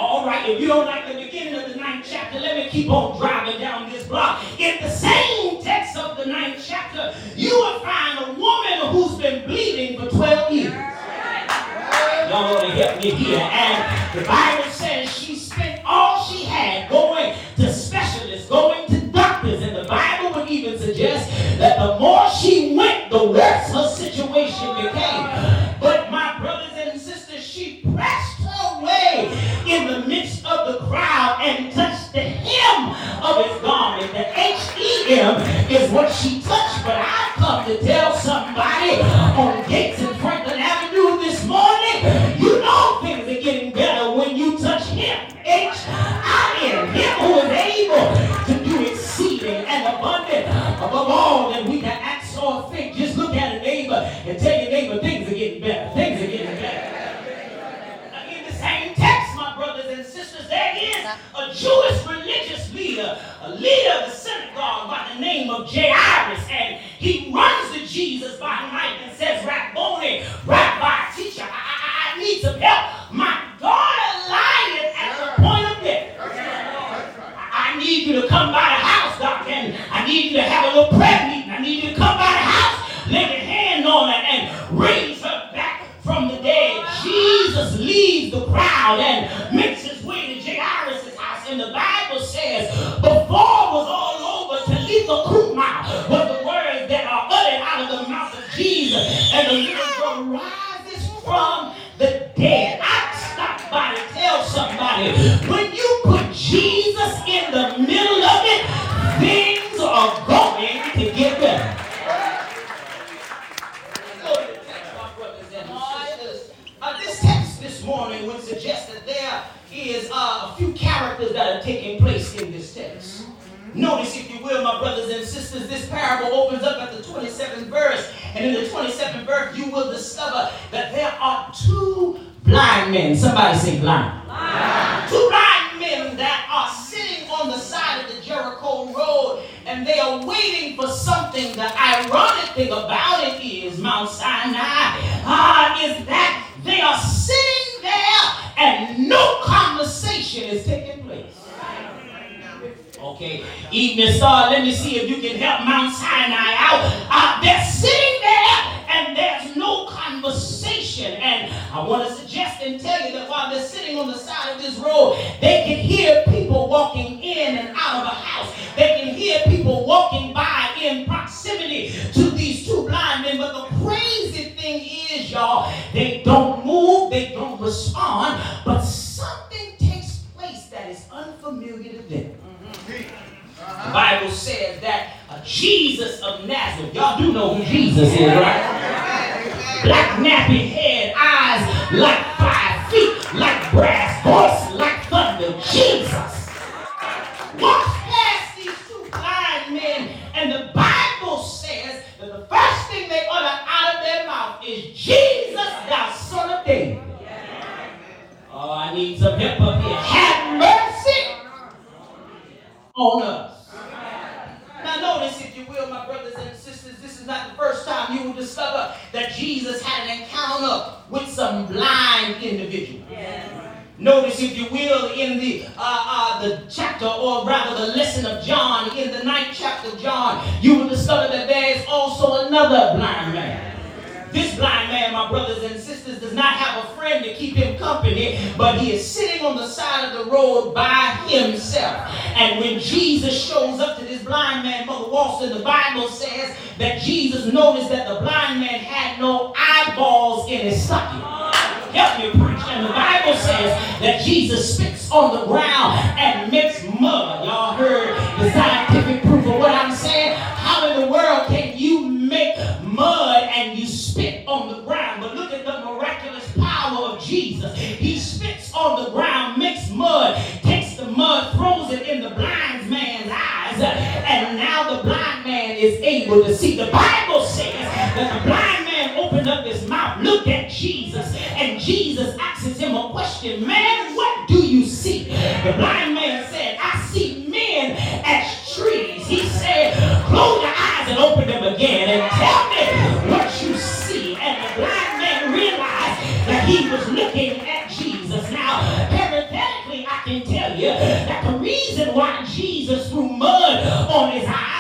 All right, if you don't like the beginning of the ninth chapter, let me keep on driving down this block. In the same text of the ninth chapter, you will find a woman who's been bleeding for 12 years. Y'all want to help me here. And the Bible says she spent all she had going to specialists, going to doctors. And the Bible would even suggest that the more she went, the worse her situation became. But my brothers and sisters, she pressed her way in the midst of the crowd and touched the hem of his garment. The H-E-M is what she touched, but I come to tell somebody on Gates and Franklin Avenue this morning, you know things are getting better when you touch him. H-I-M, him who is able to do exceeding and abundant above all that we can ask or think. Just look at a neighbor and tell your neighbor things are getting better. Yeah. A Jewish religious leader, a leader of the synagogue on his head.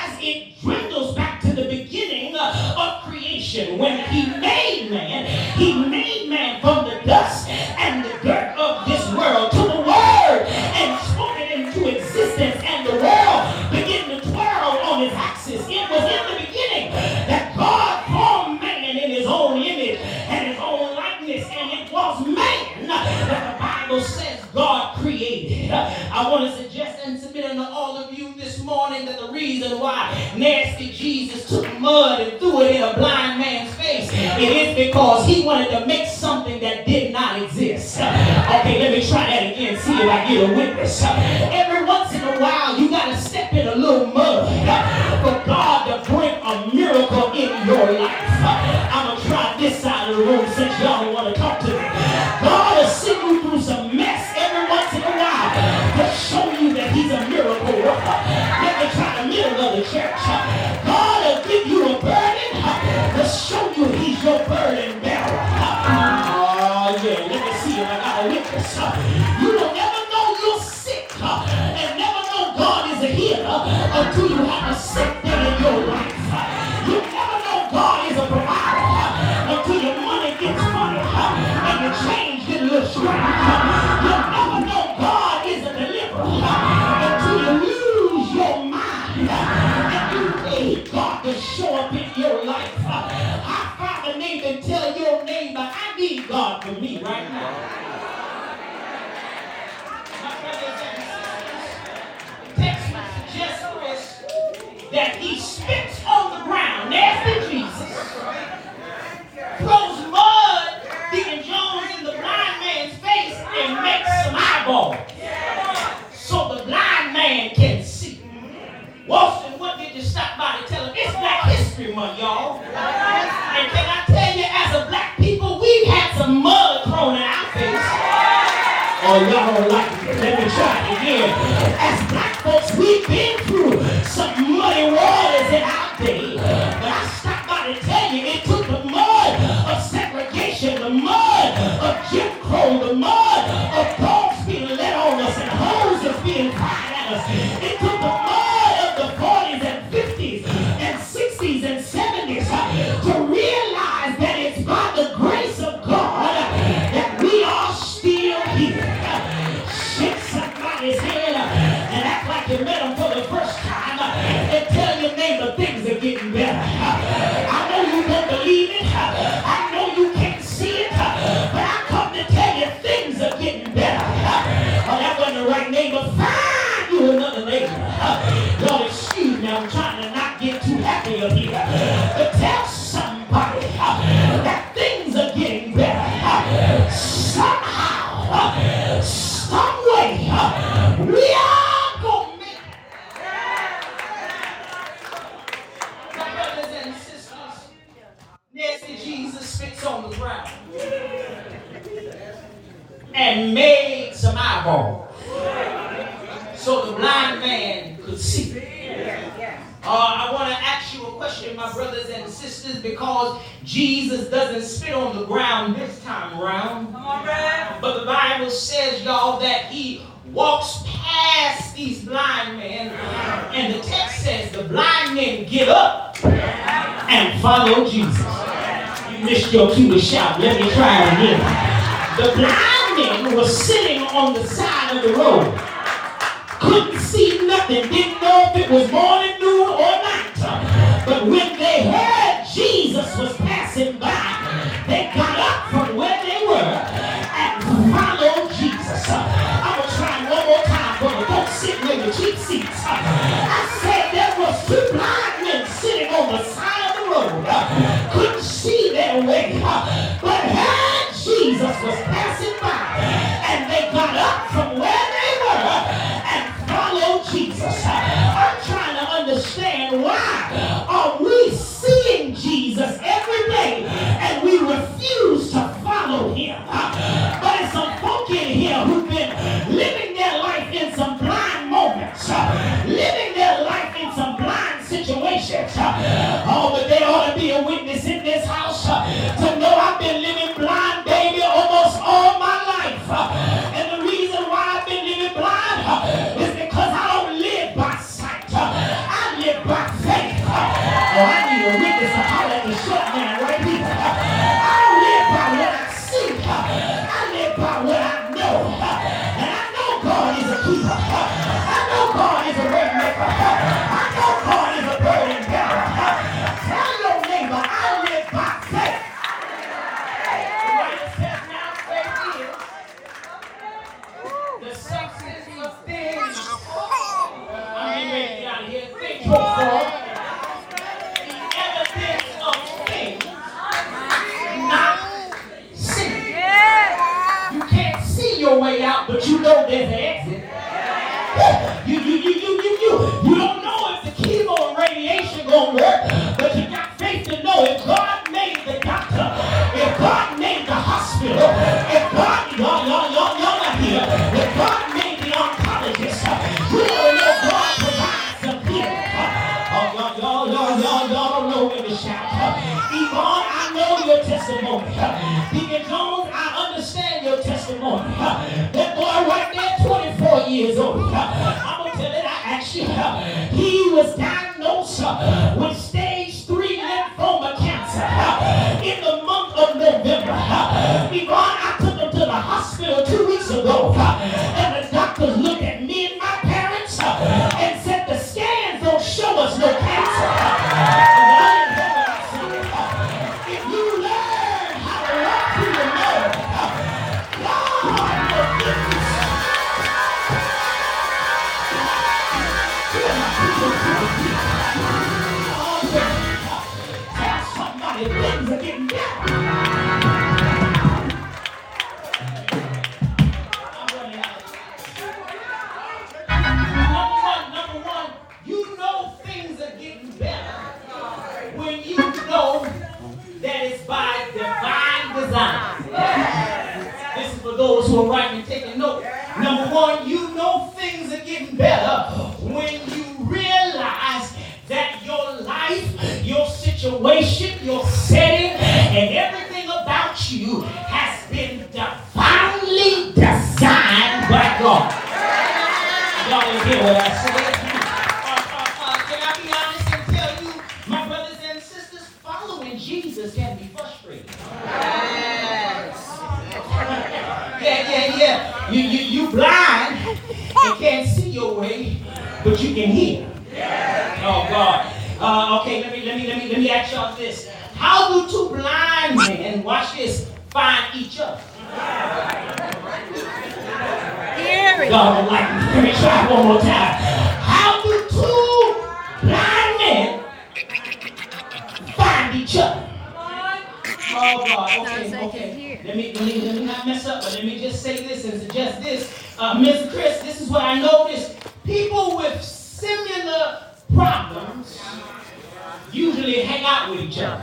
says, y'all, that he walks past these blind men. And the text says the blind men get up and follow Jesus. You missed your cue to shout. Let me try again. The blind men were sitting on the side of the road. Couldn't see nothing. Didn't know if it was morning, noon, or night. But when Jesus was passing by and they got up from where they were and followed Jesus. I'm trying to understand why are we seeing Jesus every day and we refuse to follow him. But it's some folk in here who've been living their life in some blind moments, living their life in some blind situations. Oh, but they ought to be a witness Y'all. Uh, uh, uh, can I be honest and tell you, my brothers and sisters, following Jesus can be frustrating. Yeah, yeah, yeah. You, you, you blind and can't see your way, but you can hear. Oh God. Uh, okay, let me let me let me let me ask y'all this. How do two blind men, watch this, find each other? God like. Let me try one more time. How do two blind men find each other? Oh God, okay, okay. Let me, let me, let me not mess up, but let me just say this and suggest this. Uh, Mr. Chris, this is what I noticed. People with similar problems usually hang out with each other.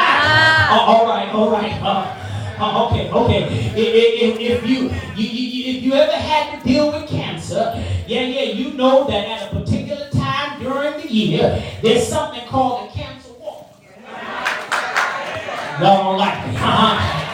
Ah, all right, all right. Uh, uh, okay, okay. If, if, if you, you, you, if you ever had to deal with cancer, yeah, yeah, you know that at a particular time during the year, there's something called a cancer walk. Y'all don't like.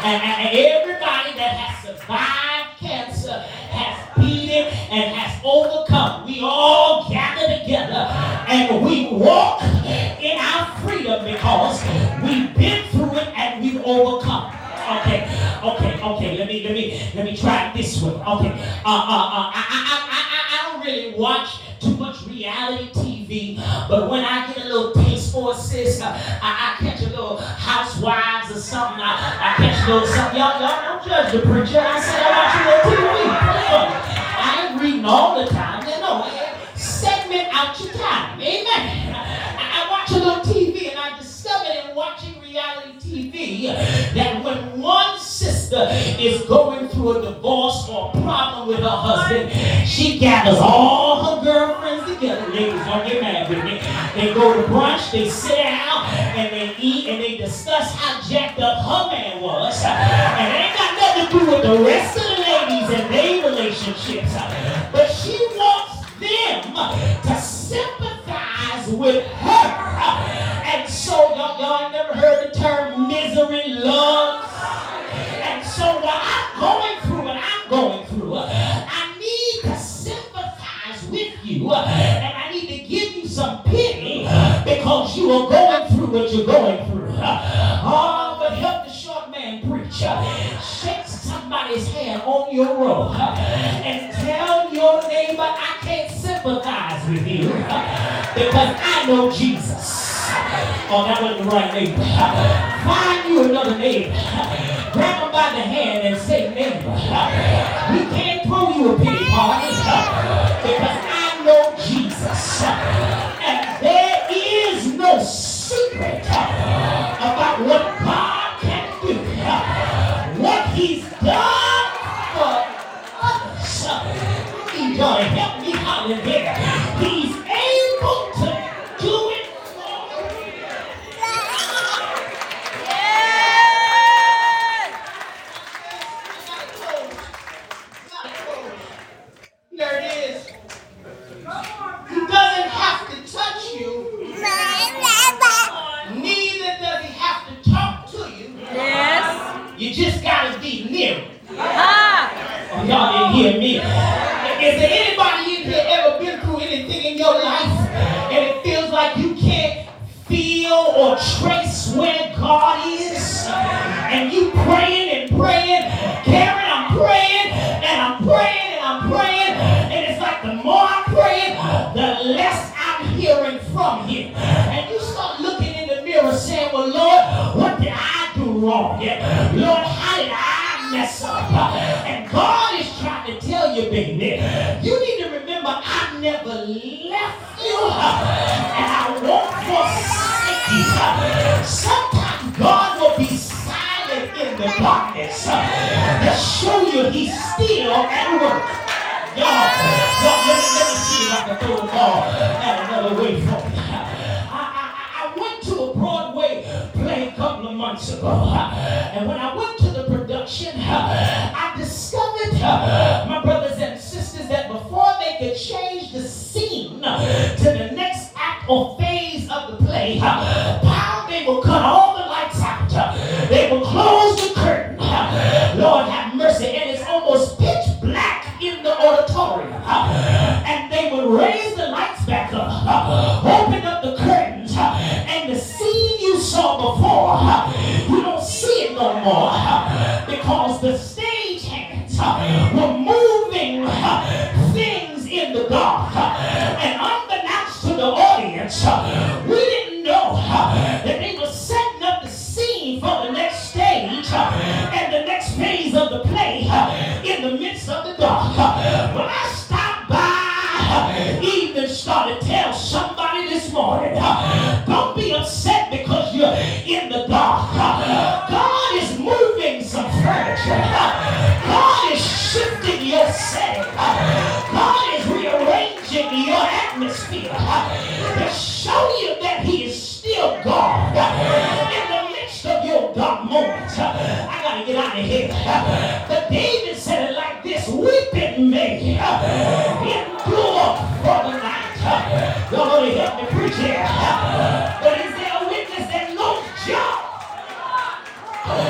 And, and, and everybody that has survived cancer has beat it and has overcome. We all gather together and we walk in our freedom because we've been through it and we've overcome. Okay, okay, okay. Let me let me let me try it this way. Okay, uh, uh, uh, I, I, I, I, don't really watch too much reality TV, but when I get a little taste for a sis, uh, I, I catch a little Housewives or something. I, I catch a little something. Y'all, y'all don't judge the preacher. I said I watch a little TV. I ain't reading all the time. You know, segment out your time. Amen. I, I watch a little TV and I discovered in watching reality TV that when one sister is going through a divorce or a problem with her husband, she gathers all her girlfriends together. Ladies, don't get mad with me. They go to brunch, they sit down, and they eat, and they discuss how jacked up her man was. And it ain't got nothing to do with the rest of the ladies and their relationships. But she wants them to sympathize with her. And so, y'all, y'all ain't never heard the term misery loves. And so, while I'm going through what I'm going through, I need to sympathize with you. And I need to give you some pity because you are going through what you're going through. Oh, but help the short man preach. Shake somebody's hand on your road uh, and tell your neighbor, I can't sympathize with you uh, because I know Jesus. Oh, that wasn't the right neighbor. Find you another neighbor. Grab him by the hand and say, neighbor, we can't throw you a pity party because I know Jesus. And there is no secret about what me, God. Help me out of here. He's able to do it. There it is. He doesn't have to touch you. Neither does he have to talk to you. Yes. You just gotta be near him. Uh-huh. Oh, y'all didn't hear me. Is there anybody in here ever been through anything in your life and it feels like you can't feel or trace where God is? And you praying and praying, Karen, I'm praying and I'm praying and I'm praying, and it's like the more I'm praying, the less I'm hearing from Him. And you start looking in the mirror saying, Well, Lord, what did I do wrong? Yeah. Lord, how did I mess up? And God trying to tell you, need to remember I never left you and I won't forsake you. Sometimes God will be silent in the darkness to show you he's still at work. Y'all, y'all let, me, let me see if I can throw the ball at another way for you. I, I, I went to a Broadway play a couple of months ago. And when I went to the production, I discovered, my that they could change the scene to the next act or phase of the play, how they will cut all the lights out. They will close the curtain. Lord have mercy. And it's almost pitch black in the auditorium. And they will raise the lights back up, open up the curtains, and the scene you saw before, you don't see it no more because the stage hands in. And unbeknownst to the audience, we didn't know that they were setting up the scene for the next stage and the next phase of the play in the midst of the dark. When I stopped by, even started to tell somebody this morning, don't be upset because you're in the dark. God is moving some furniture. Moments. I gotta get out of here. But David said it like this: Weeping may endure for the night. Y'all gonna help me preach here. But is there a witness that knows job?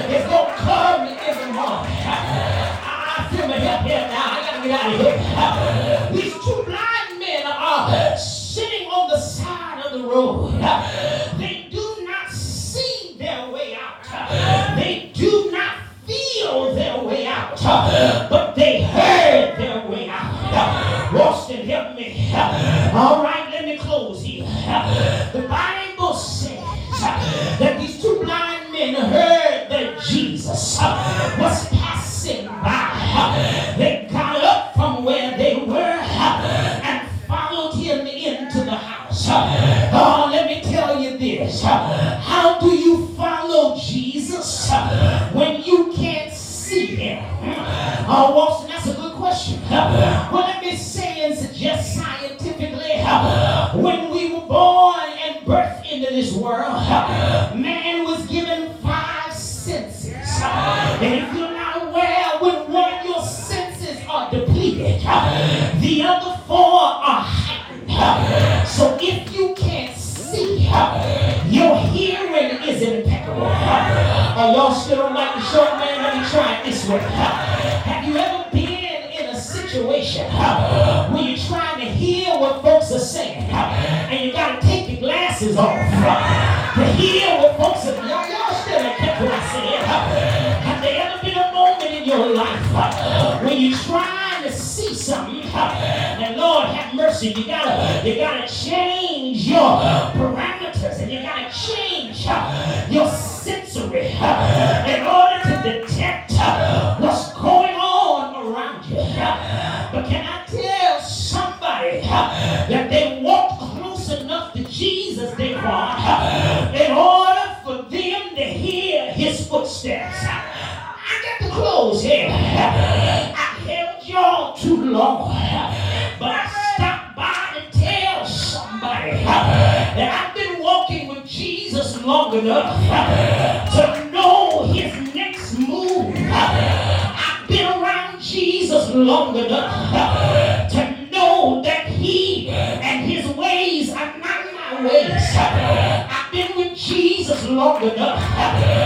It's gonna come the morning. I feel my help here now. I gotta get out of here. These two blind men are sitting on the side of the road. Out. Uh, but they heard their way out. Boston, help me. All right, let me close here. The Bible says that these two blind men heard that Jesus was passing by. They got up from where they were and followed him into the house. Oh, let me tell you this. How do you follow Jesus when you can't see him? Uh, oh, Watson, that's a good question. Well, let me say and suggest scientifically uh, when we were born and birthed into this world, uh, man was given five senses. And if you're not aware, when one of your senses are depleted, the other four are heightened. So if you can't see, your hearing is impeccable. Oh, y'all still like the short man? Let me try it this way. Have you ever been in a situation where you're trying to hear what folks are saying and you got to take your glasses off to hear what folks are y'all, y'all still ain't catch what I said. Have there ever been a moment in your life when you're trying to see something and Lord have mercy, you gotta you gotta change your parameters and you gotta change enough